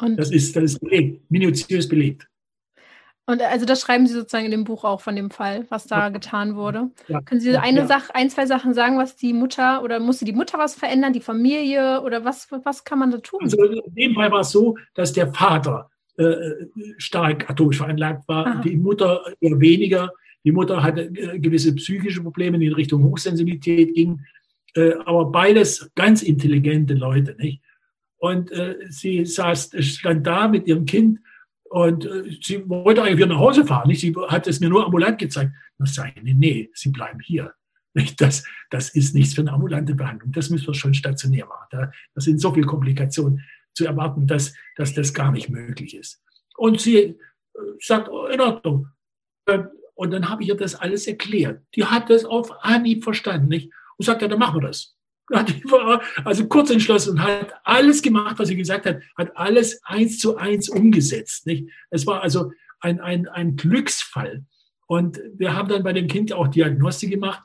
Und das ist, das ist belegt, minutiös belegt. Und also das schreiben Sie sozusagen in dem Buch auch von dem Fall, was da getan wurde. Ja. Können Sie eine ja. Sache, ein, zwei Sachen sagen, was die Mutter oder musste die Mutter was verändern, die Familie oder was, was kann man da tun? Also in dem Fall war es so, dass der Vater äh, stark atomisch veranlagt war, Aha. die Mutter eher weniger. Die Mutter hatte äh, gewisse psychische Probleme, die in Richtung Hochsensibilität gingen. Äh, aber beides ganz intelligente Leute, nicht? Und äh, sie saß, stand da mit ihrem Kind und äh, sie wollte eigentlich wieder nach Hause fahren. Nicht? Sie hat es mir nur ambulant gezeigt. Da sage ich, nee, nee, Sie bleiben hier. Nicht? Das, das ist nichts für eine ambulante Behandlung. Das müssen wir schon stationär machen. Da, das sind so viele Komplikationen zu erwarten, dass, dass das gar nicht möglich ist. Und sie äh, sagt, oh, in Ordnung. Ähm, und dann habe ich ihr das alles erklärt. Die hat das auf Anhieb verstanden. Nicht? Und sagt, ja, dann machen wir das. Also kurz entschlossen, hat alles gemacht, was sie gesagt hat, hat alles eins zu eins umgesetzt. Nicht? Es war also ein, ein, ein Glücksfall. Und wir haben dann bei dem Kind auch Diagnostik gemacht.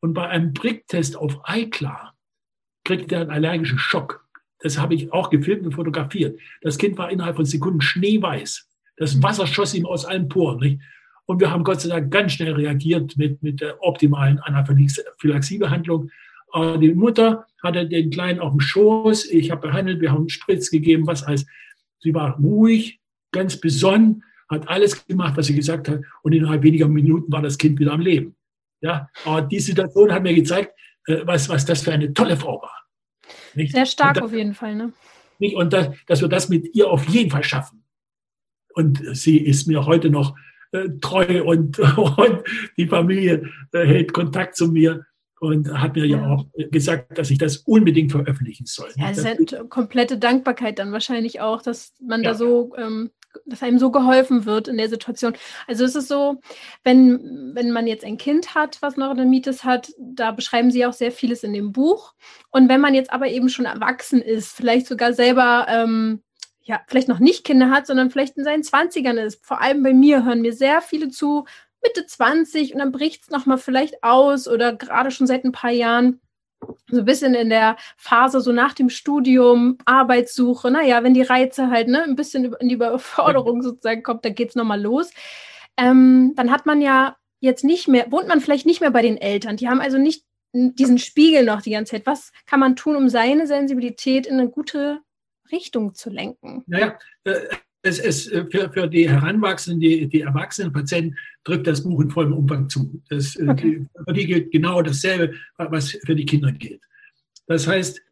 Und bei einem Pricktest auf iClar kriegt er einen allergischen Schock. Das habe ich auch gefilmt und fotografiert. Das Kind war innerhalb von Sekunden schneeweiß. Das Wasser schoss ihm aus allen Poren. Nicht? Und wir haben Gott sei Dank ganz schnell reagiert mit, mit der optimalen Anaphylaxiebehandlung. Äh, die Mutter hatte den Kleinen auf dem Schoß. Ich habe behandelt, wir haben einen Spritz gegeben, was alles. Sie war ruhig, ganz besonnen, hat alles gemacht, was sie gesagt hat. Und innerhalb weniger Minuten war das Kind wieder am Leben. Ja, aber die Situation hat mir gezeigt, äh, was, was das für eine tolle Frau war. Nicht? Sehr stark das, auf jeden Fall. Ne? Nicht? Und das, dass wir das mit ihr auf jeden Fall schaffen. Und sie ist mir heute noch äh, treu und, und die Familie äh, hält Kontakt zu mir und hat mir ja. ja. auch gesagt, dass ich das unbedingt veröffentlichen soll. Ja, das ist eine komplette Dankbarkeit dann wahrscheinlich auch, dass man ja. da so, ähm, dass einem so geholfen wird in der Situation. Also es ist so, wenn, wenn man jetzt ein Kind hat, was Neurodermitis hat, da beschreiben sie auch sehr vieles in dem Buch. Und wenn man jetzt aber eben schon erwachsen ist, vielleicht sogar selber ähm, ja, vielleicht noch nicht Kinder hat, sondern vielleicht in seinen Zwanzigern ist. Vor allem bei mir hören mir sehr viele zu, Mitte 20 und dann bricht es nochmal vielleicht aus oder gerade schon seit ein paar Jahren so ein bisschen in der Phase so nach dem Studium, Arbeitssuche, naja, wenn die Reize halt ne, ein bisschen in die Überforderung sozusagen kommt, dann geht es nochmal los. Ähm, dann hat man ja jetzt nicht mehr, wohnt man vielleicht nicht mehr bei den Eltern. Die haben also nicht diesen Spiegel noch die ganze Zeit. Was kann man tun, um seine Sensibilität in eine gute Richtung zu lenken? Naja, äh, es, es, äh, für, für die Heranwachsenden, die, die erwachsenen Patienten drückt das Buch in vollem Umfang zu. Das, äh, okay. Für die gilt genau dasselbe, was für die Kinder gilt. Das heißt,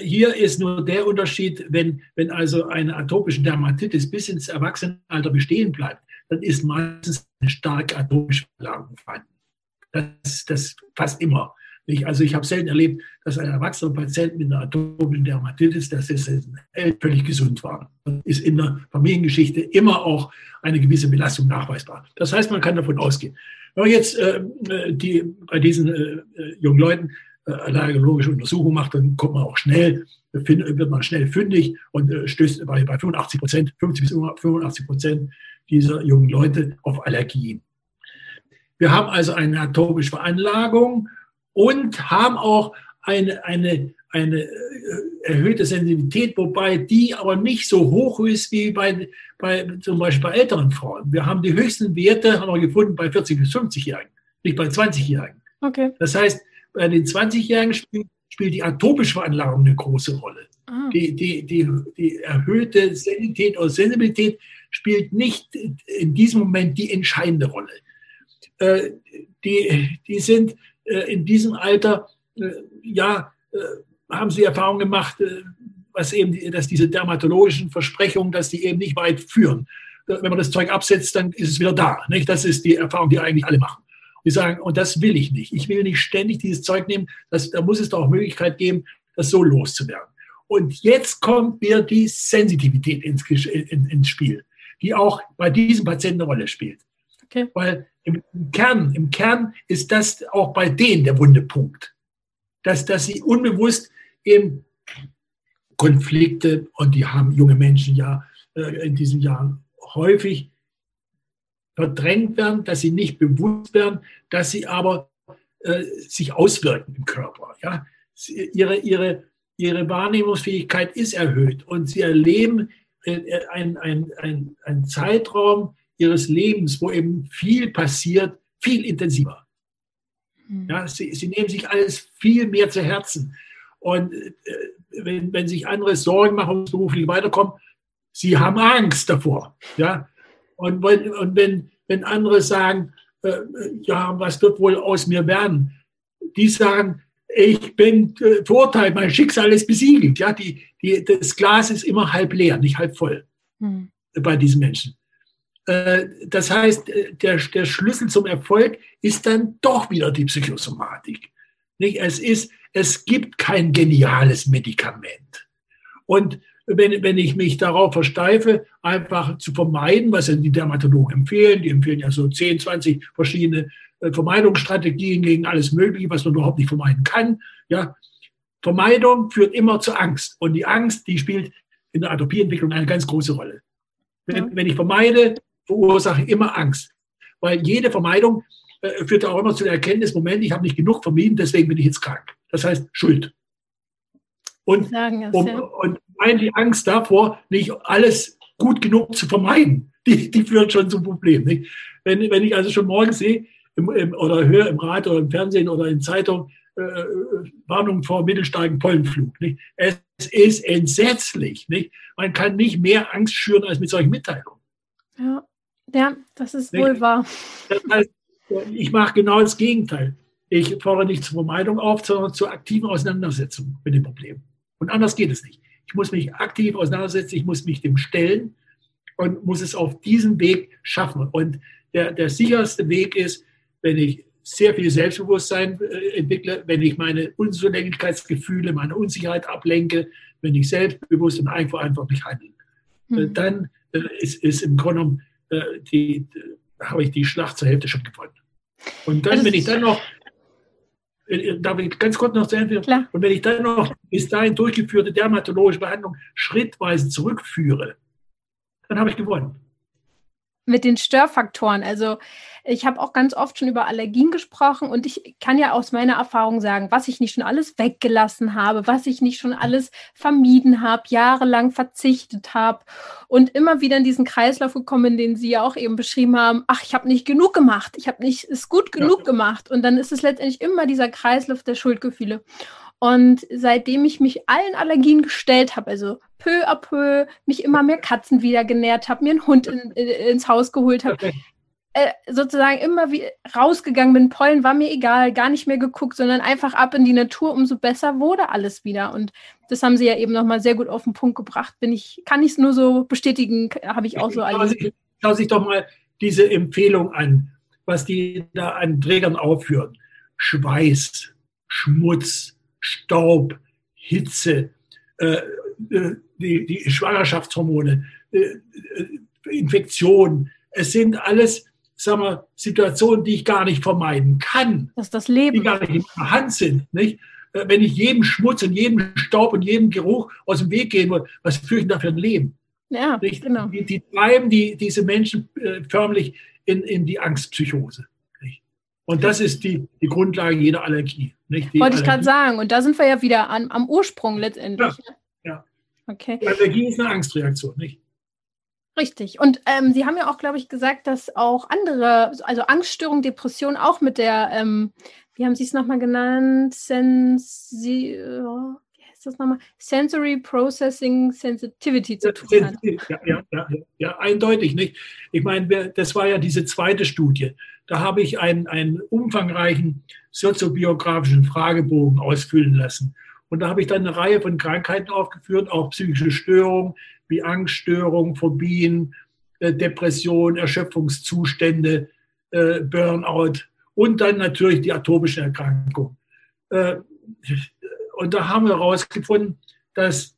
hier ist nur der Unterschied, wenn, wenn also eine atopische Dermatitis bis ins Erwachsenenalter bestehen bleibt, dann ist meistens eine starke atopische Verlagerung vorhanden. Das, das fast immer. Ich, also ich habe selten erlebt, dass ein erwachsener Patient mit einer atopischen Dermatitis, dass es völlig gesund war. Ist in der Familiengeschichte immer auch eine gewisse Belastung nachweisbar. Das heißt, man kann davon ausgehen. Wenn man jetzt äh, die, bei diesen äh, jungen Leuten äh, allergologische Untersuchungen macht, dann kommt man auch schnell, wird man schnell fündig und äh, stößt bei, bei 85 Prozent, 50 bis 85 Prozent dieser jungen Leute auf Allergien. Wir haben also eine atopische Veranlagung und haben auch eine, eine, eine äh, erhöhte Sensibilität, wobei die aber nicht so hoch ist wie bei, bei zum Beispiel bei älteren Frauen. Wir haben die höchsten Werte haben wir gefunden bei 40 bis 50-Jährigen, nicht bei 20-Jährigen. Okay. Das heißt, bei den 20-Jährigen spielt, spielt die atopische Veranlagung eine große Rolle. Ah. Die, die, die, die erhöhte Sensibilität oder Sensibilität spielt nicht in diesem Moment die entscheidende Rolle. Äh, die, die sind in diesem Alter, äh, ja, äh, haben sie Erfahrungen gemacht, was eben, dass diese dermatologischen Versprechungen, dass die eben nicht weit führen. Wenn man das Zeug absetzt, dann ist es wieder da. Nicht? Das ist die Erfahrung, die eigentlich alle machen. Die sagen, und das will ich nicht. Ich will nicht ständig dieses Zeug nehmen. Das, da muss es doch auch Möglichkeit geben, das so loszuwerden. Und jetzt kommt mir die Sensitivität ins, in, ins Spiel, die auch bei diesem Patienten eine Rolle spielt. Okay. Weil im Kern, im Kern ist das auch bei denen der wunde Punkt. Dass, dass sie unbewusst eben Konflikte, und die haben junge Menschen ja äh, in diesen Jahren häufig verdrängt werden, dass sie nicht bewusst werden, dass sie aber äh, sich auswirken im Körper. Ja? Sie, ihre, ihre, ihre Wahrnehmungsfähigkeit ist erhöht und sie erleben äh, einen ein, ein Zeitraum ihres Lebens, wo eben viel passiert, viel intensiver. Mhm. Ja, sie, sie nehmen sich alles viel mehr zu Herzen. Und äh, wenn, wenn sich andere Sorgen machen, ums beruflich weiterkommen, sie haben Angst davor. Ja? Und, wenn, und wenn, wenn andere sagen, äh, ja, was wird wohl aus mir werden? Die sagen, ich bin äh, verurteilt, mein Schicksal ist besiegelt. Ja, die, die, das Glas ist immer halb leer, nicht halb voll hm. bei diesen Menschen. Äh, das heißt, äh, der, der Schlüssel zum Erfolg ist dann doch wieder die Psychosomatik. Nicht? Es, ist, es gibt kein geniales Medikament. Und wenn, wenn ich mich darauf versteife, einfach zu vermeiden, was ja die Dermatologen empfehlen, die empfehlen ja so 10, 20 verschiedene äh, Vermeidungsstrategien gegen alles Mögliche, was man überhaupt nicht vermeiden kann. Ja, Vermeidung führt immer zu Angst. Und die Angst, die spielt in der Atopieentwicklung eine ganz große Rolle. Wenn, ja. wenn ich vermeide, verursache immer Angst. Weil jede Vermeidung äh, führt auch immer zu der Erkenntnis, Moment, ich habe nicht genug vermieden, deswegen bin ich jetzt krank. Das heißt Schuld. Und, es, um, ja. und die Angst davor, nicht alles gut genug zu vermeiden, die, die führt schon zum Problem. Nicht? Wenn, wenn ich also schon morgens sehe im, im, oder höre im Radio oder im Fernsehen oder in Zeitung äh, äh, Warnung vor mittelstarken Pollenflug. Nicht? Es ist entsetzlich. Nicht? Man kann nicht mehr Angst schüren als mit solchen Mitteilungen. Ja, ja das ist wohl wahr. Das heißt, ich mache genau das Gegenteil. Ich fordere nicht zur Vermeidung auf, sondern zur aktiven Auseinandersetzung mit dem Problem. Und anders geht es nicht. Ich muss mich aktiv auseinandersetzen, ich muss mich dem stellen und muss es auf diesem Weg schaffen. Und der, der sicherste Weg ist, wenn ich sehr viel Selbstbewusstsein äh, entwickle, wenn ich meine Unzulänglichkeitsgefühle, meine Unsicherheit ablenke, wenn ich selbstbewusst und eigenverantwortlich handle. Mhm. Dann äh, ist, ist im Grunde genommen, äh, die, habe ich die Schlacht zur Hälfte schon gewonnen. Und dann, wenn ich dann noch äh, darf ich ganz kurz noch? Klar. Und wenn ich dann noch bis dahin durchgeführte dermatologische Behandlung schrittweise zurückführe, dann habe ich gewonnen mit den Störfaktoren. Also ich habe auch ganz oft schon über Allergien gesprochen und ich kann ja aus meiner Erfahrung sagen, was ich nicht schon alles weggelassen habe, was ich nicht schon alles vermieden habe, jahrelang verzichtet habe und immer wieder in diesen Kreislauf gekommen, den Sie ja auch eben beschrieben haben, ach, ich habe nicht genug gemacht, ich habe nicht es gut genug ja. gemacht und dann ist es letztendlich immer dieser Kreislauf der Schuldgefühle. Und seitdem ich mich allen Allergien gestellt habe, also peu à peu mich immer mehr Katzen wieder genährt habe, mir einen Hund in, in, ins Haus geholt habe, äh, sozusagen immer wie rausgegangen bin. Pollen war mir egal, gar nicht mehr geguckt, sondern einfach ab in die Natur, umso besser wurde alles wieder. Und das haben Sie ja eben nochmal sehr gut auf den Punkt gebracht. Bin ich, kann ich es nur so bestätigen, habe ich auch so erlebt. Schau sich doch mal diese Empfehlung an, was die da an Trägern aufführen. Schweiß, Schmutz, Staub, Hitze, äh, äh, die, die, Schwangerschaftshormone, äh, äh, Infektion. Es sind alles sagen wir, Situationen, die ich gar nicht vermeiden kann. Das ist das Leben. Die gar nicht in meiner Hand sind. Nicht? Äh, wenn ich jedem Schmutz und jedem Staub und jedem Geruch aus dem Weg gehen will, was führe ich da für ein Leben? Ja, nicht? genau. Die, die treiben die, diese Menschen äh, förmlich in, in die Angstpsychose. Und das ist die, die Grundlage jeder Allergie. Wollte ich gerade sagen. Und da sind wir ja wieder an, am Ursprung letztendlich. Ja, ja. Okay. Die Allergie ist eine Angstreaktion, nicht? Richtig. Und ähm, Sie haben ja auch, glaube ich, gesagt, dass auch andere, also Angststörung, Depression auch mit der, ähm, wie haben Sie es nochmal genannt, Sensi das nochmal? Sensory Processing Sensitivity zu tun hat. Ja, ja, ja, ja, eindeutig nicht. Ich meine, das war ja diese zweite Studie. Da habe ich einen, einen umfangreichen soziobiografischen Fragebogen ausfüllen lassen. Und da habe ich dann eine Reihe von Krankheiten aufgeführt, auch psychische Störungen wie Angststörungen, Phobien, äh, Depression, Erschöpfungszustände, äh, Burnout und dann natürlich die atomische Erkrankung. Äh, und da haben wir herausgefunden, dass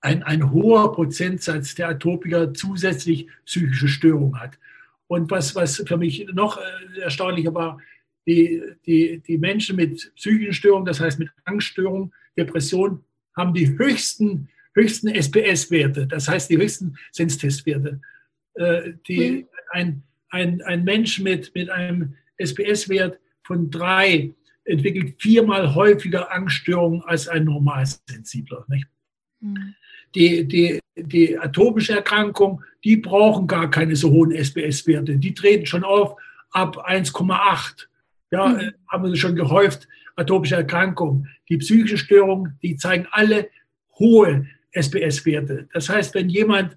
ein, ein hoher Prozentsatz der Atopiker zusätzlich psychische Störungen hat. Und was, was für mich noch äh, erstaunlicher war, die, die, die Menschen mit psychischen Störungen, das heißt mit Angststörungen, Depression, haben die höchsten, höchsten SPS-Werte, das heißt die höchsten Senstestwerte. Äh, die, mhm. ein, ein, ein Mensch mit, mit einem SPS-Wert von drei entwickelt viermal häufiger Angststörungen als ein Normalsensibler. Nicht? Mhm. Die, die, die atopische Erkrankung, die brauchen gar keine so hohen SBS-Werte. Die treten schon auf ab 1,8. Ja, mhm. haben wir schon gehäuft, atopische Erkrankung. Die psychische Störung, die zeigen alle hohe SBS-Werte. Das heißt, wenn jemand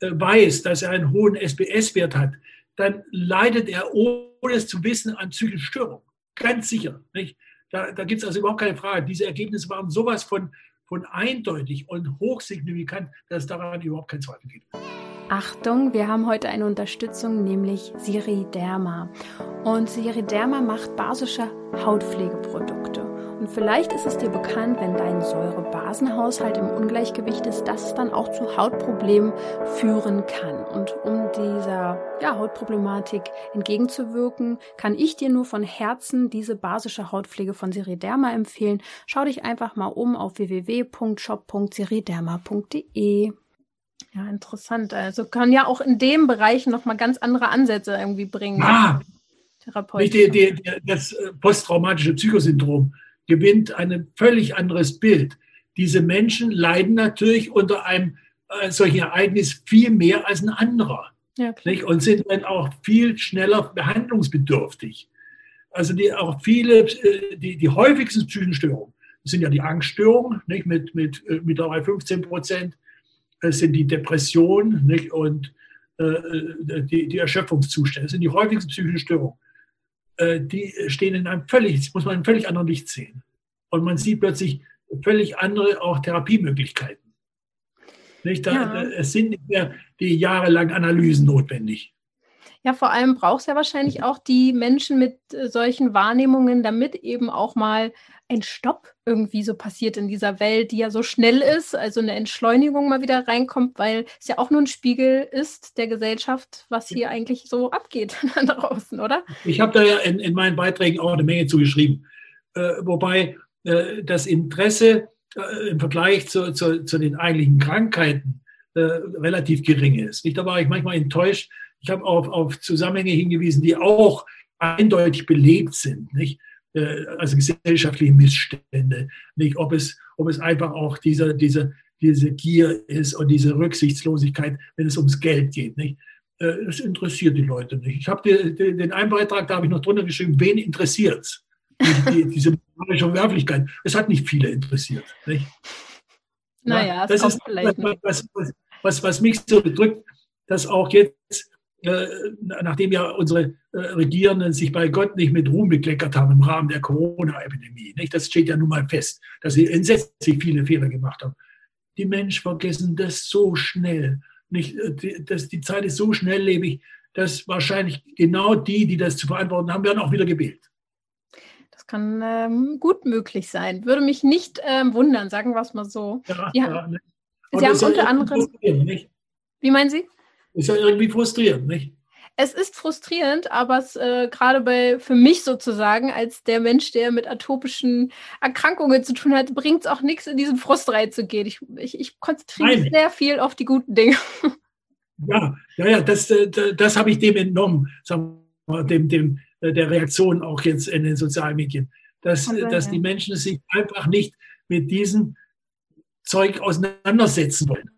äh, weiß, dass er einen hohen SBS-Wert hat, dann leidet er, ohne es zu wissen, an psychischen Störungen. Ganz sicher. Nicht? Da, da gibt es also überhaupt keine Frage. Diese Ergebnisse waren sowas von, von eindeutig und hochsignifikant, dass daran überhaupt keinen Zweifel gibt. Achtung, wir haben heute eine Unterstützung, nämlich Siriderma. Und Siriderma macht basische Hautpflegeprodukte. Und vielleicht ist es dir bekannt, wenn dein Säurebasenhaushalt im Ungleichgewicht ist, dass es dann auch zu Hautproblemen führen kann. Und um dieser ja, Hautproblematik entgegenzuwirken, kann ich dir nur von Herzen diese basische Hautpflege von Siriderma empfehlen. Schau dich einfach mal um auf www.shop.siriderma.de. Ja, interessant. Also kann ja auch in dem Bereich nochmal ganz andere Ansätze irgendwie bringen. Ah, die, die, das äh, posttraumatische Psychosyndrom gewinnt ein völlig anderes Bild. Diese Menschen leiden natürlich unter einem äh, solchen Ereignis viel mehr als ein anderer. Ja, und sind dann auch viel schneller behandlungsbedürftig. Also die, auch viele, äh, die, die häufigsten psychischen Störungen sind ja die Angststörungen nicht, mit, mit äh, mittlerweile 15 Prozent, es sind die Depressionen nicht, und äh, die, die Erschöpfungszustände, das sind die häufigsten psychischen Störungen. Äh, die stehen in einem völlig, muss man in einem völlig anderen Licht sehen. Und man sieht plötzlich völlig andere auch Therapiemöglichkeiten. Nicht? Da, ja. Es sind nicht mehr die jahrelangen Analysen notwendig. Ja, vor allem braucht es ja wahrscheinlich auch die Menschen mit äh, solchen Wahrnehmungen, damit eben auch mal ein Stopp irgendwie so passiert in dieser Welt, die ja so schnell ist, also eine Entschleunigung mal wieder reinkommt, weil es ja auch nur ein Spiegel ist der Gesellschaft, was hier eigentlich so abgeht da draußen, oder? Ich habe da ja in, in, meinen Beiträgen auch eine Menge zugeschrieben. Äh, wobei äh, das Interesse äh, im Vergleich zu, zu, zu, den eigentlichen Krankheiten äh, relativ gering ist. Nicht? Da war ich manchmal enttäuscht. Ich habe auf, auf Zusammenhänge hingewiesen, die auch eindeutig belebt sind. Nicht? Äh, also gesellschaftliche Missstände, nicht? Ob, es, ob es einfach auch diese, diese, diese Gier ist und diese Rücksichtslosigkeit, wenn es ums Geld geht. Nicht? Äh, das interessiert die Leute nicht. Ich habe den einen Beitrag, da habe ich noch drunter geschrieben, wen interessiert es? Die, diese moralische Verwerflichkeit. Es hat nicht viele interessiert. Nicht? Naja, das ist was, was, was, was mich so bedrückt, dass auch jetzt nachdem ja unsere äh, Regierenden sich bei Gott nicht mit Ruhm bekleckert haben im Rahmen der Corona-Epidemie. Das steht ja nun mal fest, dass sie entsetzlich viele Fehler gemacht haben. Die Menschen vergessen das so schnell. Nicht, äh, das, die Zeit ist so schnelllebig, dass wahrscheinlich genau die, die das zu verantworten haben, werden auch wieder gewählt. Das kann ähm, gut möglich sein. Würde mich nicht ähm, wundern, sagen wir es mal so. Ja, ja. ja ne? Sie haben unter anderem. Wie meinen Sie? Ist ja irgendwie frustrierend, nicht? Es ist frustrierend, aber es äh, gerade bei für mich sozusagen als der Mensch, der mit atopischen Erkrankungen zu tun hat, bringt es auch nichts, in diesen Frust reinzugehen. Ich, ich, ich konzentriere mich sehr viel auf die guten Dinge. Ja, ja, ja, das, äh, das, habe ich dem entnommen, sagen wir, dem, dem, äh, der Reaktion auch jetzt in den sozialen Medien, dass, sein, dass die Menschen sich einfach nicht mit diesem Zeug auseinandersetzen wollen.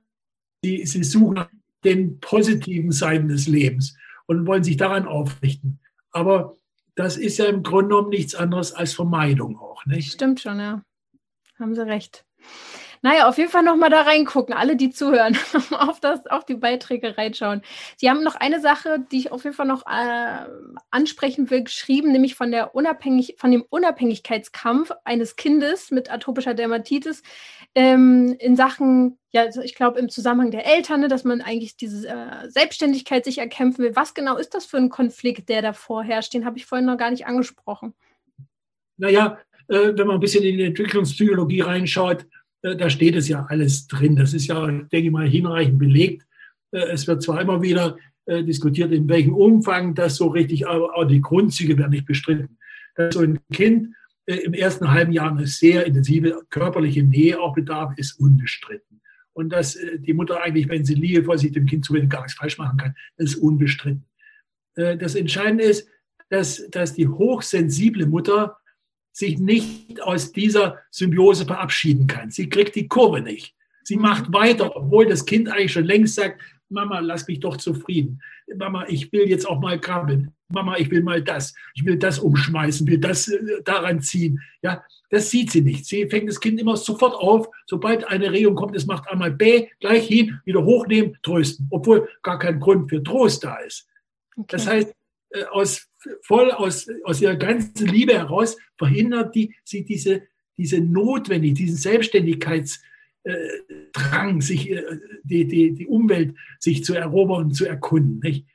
Sie, sie suchen den positiven Seiten des Lebens und wollen sich daran aufrichten. Aber das ist ja im Grunde genommen nichts anderes als Vermeidung auch. Nicht? Stimmt schon, ja. Haben Sie recht. Naja, auf jeden Fall nochmal da reingucken, alle, die zuhören, auf, das, auf die Beiträge reinschauen. Sie haben noch eine Sache, die ich auf jeden Fall noch äh, ansprechen will, geschrieben, nämlich von, der Unabhängig von dem Unabhängigkeitskampf eines Kindes mit atopischer Dermatitis ähm, in Sachen, ja, ich glaube im Zusammenhang der Eltern, ne, dass man eigentlich diese äh, Selbstständigkeit sich erkämpfen will. Was genau ist das für ein Konflikt, der da vorherrscht? Den habe ich vorhin noch gar nicht angesprochen. Naja, äh, wenn man ein bisschen in die Entwicklungspsychologie reinschaut, da steht es ja alles drin. Das ist ja, denke ich mal, hinreichend belegt. Äh, es wird zwar immer wieder äh, diskutiert, in welchem Umfang das so richtig, aber auch die Grundzüge werden nicht bestritten. Dass so ein Kind im ersten halben Jahr eine sehr intensive körperliche Nähe auch bedarf, ist unbestritten. Und dass die Mutter eigentlich, wenn sie Liebe vor sich dem Kind zuwendet, gar nichts falsch machen kann, ist unbestritten. Das Entscheidende ist, dass, dass die hochsensible Mutter sich nicht aus dieser Symbiose verabschieden kann. Sie kriegt die Kurve nicht. Sie macht weiter, obwohl das Kind eigentlich schon längst sagt, Mama, lass mich doch zufrieden. Mama, ich will jetzt auch mal krabbeln. Mama, ich will mal das. Ich will das umschmeißen, will das äh, daran ziehen. Ja, das sieht sie nicht. Sie fängt das Kind immer sofort auf. Sobald eine Regung kommt, es macht einmal B, gleich hin, wieder hochnehmen, trösten. Obwohl gar kein Grund für Trost da ist. Okay. Das heißt, äh, aus, voll aus, aus ihrer ganzen Liebe heraus verhindert die, sie diese, diese notwendig, diesen Selbstständigkeits, äh, sich äh, die, die, die Umwelt sich zu erobern und zu erkunden. Nicht?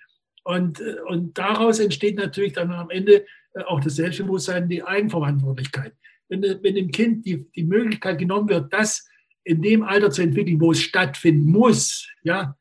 Und, äh, und daraus entsteht natürlich dann am Ende auch das Selbstbewusstsein, die Eigenverantwortlichkeit. Wenn, wenn dem Kind die, die Möglichkeit genommen wird, das in dem Alter zu entwickeln, wo es stattfinden muss, ja,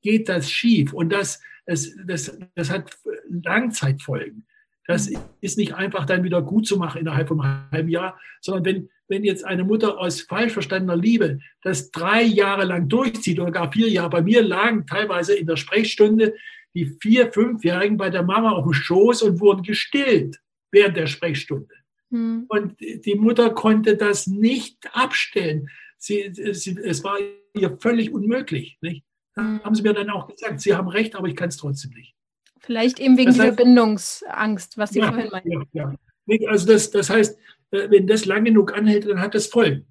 geht das schief. Und das, das, das, das hat Langzeitfolgen. Das ist nicht einfach dann wieder gut zu machen innerhalb von einem halben Jahr, sondern wenn, wenn jetzt eine Mutter aus falsch verstandener Liebe das drei Jahre lang durchzieht oder gar vier Jahre, bei mir lagen teilweise in der Sprechstunde die vier, fünfjährigen bei der Mama auf dem Schoß und wurden gestillt während der Sprechstunde. Mhm. Und die Mutter konnte das nicht abstellen. Sie, sie, es war ihr völlig unmöglich. Nicht? Da hm. haben sie mir dann auch gesagt, sie haben recht, aber ich kann es trotzdem nicht. Vielleicht eben wegen das heißt, dieser Bindungsangst, was Sie ja, vorhin meinten. Ja, ja. Also das, das heißt, äh, wenn das lang genug anhält, dann hat das Folgen.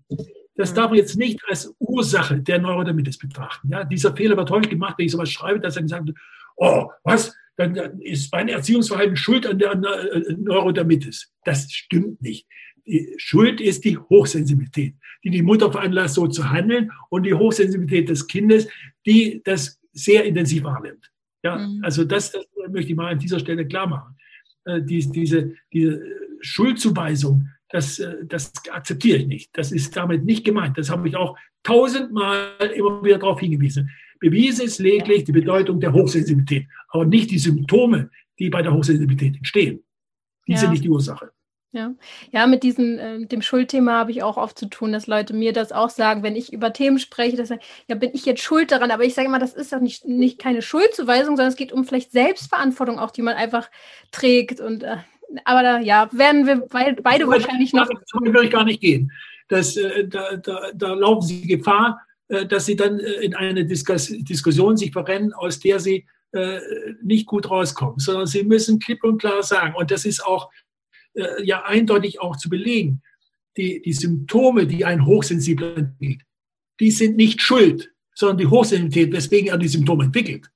Das darf man jetzt nicht als Ursache der Neurodermitis betrachten. Ja, dieser Fehler wird häufig gemacht, wenn ich sowas schreibe, dass dann gesagt wird, oh, was, dann ist mein Erziehungsverhalten schuld an der äh, Neurodermitis. Das stimmt nicht. Die Schuld ist die Hochsensibilität, die die Mutter veranlasst, so zu handeln und die Hochsensibilität des Kindes, die das sehr intensiv wahrnimmt. Ja, mhm. also das, das, möchte ich mal an dieser Stelle klar machen. Äh, diese, diese, diese Schuldzuweisung, das, äh, das akzeptiere ich nicht. Das ist damit nicht gemeint. Das habe ich auch tausendmal immer wieder darauf hingewiesen. Bewiesen ist lediglich die Bedeutung der Hochsensibilität, aber nicht die Symptome, die bei der Hochsensibilität entstehen. Die ja. sind nicht die Ursache. Ja, ja, mit diesem äh, dem Schuldthema habe ich auch oft zu tun, dass Leute mir das auch sagen, wenn ich über Themen spreche, dass ja bin ich jetzt schuld daran, aber ich sage immer, das ist doch nicht, nicht keine Schuldzuweisung, sondern es geht um vielleicht Selbstverantwortung auch, die man einfach trägt und äh, aber da ja werden wir beide, beide wahrscheinlich noch. Das würde ich gar nicht gehen. Das, äh, da, da, da laufen Sie Gefahr, äh, dass Sie dann äh, in eine Diskus Diskussion sich verrennen, aus der Sie äh, nicht gut rauskommen, sondern Sie müssen klipp und klar sagen und das ist auch äh, ja eindeutig auch zu belegen. Die, die Symptome, die ein Hochsensibler entwickelt, die sind nicht schuld, sondern die Hochsensibilität, weswegen er die Symptome entwickelt.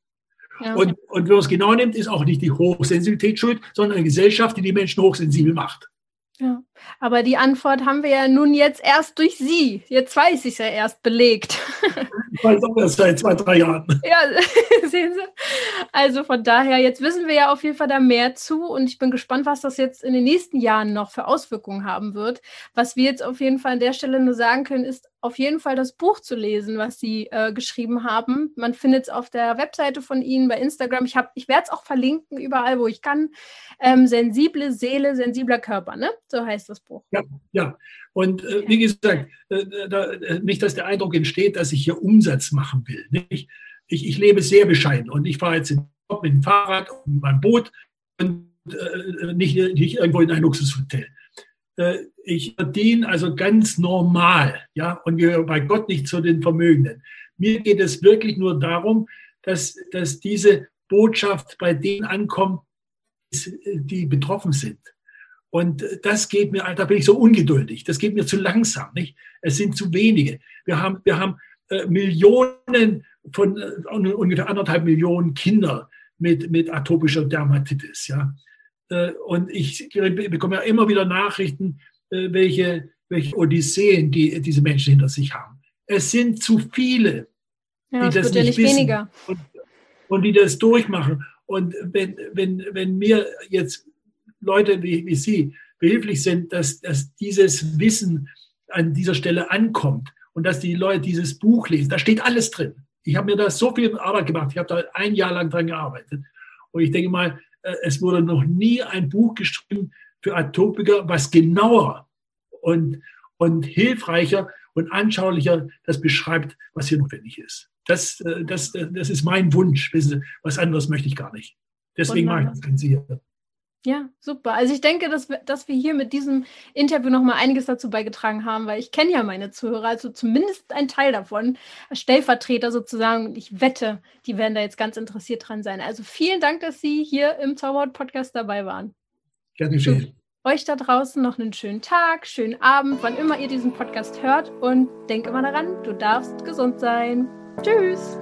Ja. Und, und wenn man es genau nimmt, ist auch nicht die Hochsensibilität schuld, sondern eine Gesellschaft, die die Menschen hochsensibel macht. Ja, aber die Antwort haben wir ja nun jetzt erst durch Sie. Jetzt weiß ich es ja erst belegt. Ich weiß auch erst seit zwei, drei Jahren. Ja, sehen Sie. Also von daher, jetzt wissen wir ja auf jeden Fall da mehr zu und ich bin gespannt, was das jetzt in den nächsten Jahren noch für Auswirkungen haben wird. Was wir jetzt auf jeden Fall an der Stelle nur sagen können, ist auf jeden Fall das Buch zu lesen, was Sie äh, geschrieben haben. Man findet es auf der Webseite von Ihnen, bei Instagram. Ich, ich werde es auch verlinken, überall, wo ich kann. Ähm, sensible Seele, sensibler Körper, ne? So heißt das Buch. Ja, ja. Und äh, wie gesagt, äh, da, äh, nicht, dass der Eindruck entsteht, dass ich hier Umsatz machen will. Nicht? Ich, ich lebe sehr bescheiden und ich fahre jetzt mit dem Fahrrad und meinem Boot und äh, nicht, nicht irgendwo in ein Luxushotel. Äh, ich verdiene also ganz normal, ja, und gehöre bei Gott nicht zu den Vermögenden. Mir geht es wirklich nur darum, dass, dass diese Botschaft bei denen ankommt, die betroffen sind. Und das geht mir, da bin ich so ungeduldig. Das geht mir zu langsam, nicht? Es sind zu wenige. Wir haben, wir haben äh, Millionen von äh, ungefähr anderthalb Millionen Kinder mit, mit atopischer Dermatitis, ja. Äh, und ich bekomme ja immer wieder Nachrichten, äh, welche, welche Odysseen die, diese Menschen hinter sich haben. Es sind zu viele, ja, die das nicht, nicht wissen. Und, und, die das durchmachen. Und wenn, wenn, wenn mir jetzt Leute wie, wie Sie behilflich sind, dass, dass dieses Wissen an dieser Stelle ankommt und dass die Leute dieses Buch lesen, da steht alles drin. Ich habe mir da so viel Arbeit gemacht, ich habe da ein Jahr lang dran gearbeitet. Und ich denke mal, äh, es wurde noch nie ein Buch geschrieben für Atopiker, was genauer und, und hilfreicher und anschaulicher das beschreibt, was hier notwendig ist. Das, äh, das, das ist mein Wunsch. Wissen Sie, was anderes möchte ich gar nicht. Deswegen mache ich das Ganze hier. Ja, super. Also ich denke, dass wir, dass wir hier mit diesem Interview nochmal einiges dazu beigetragen haben, weil ich kenne ja meine Zuhörer, also zumindest ein Teil davon, Stellvertreter sozusagen. Und ich wette, die werden da jetzt ganz interessiert dran sein. Also vielen Dank, dass Sie hier im Zauberwort-Podcast dabei waren. Gerne schön. Euch da draußen noch einen schönen Tag, schönen Abend, wann immer ihr diesen Podcast hört. Und denk immer daran, du darfst gesund sein. Tschüss.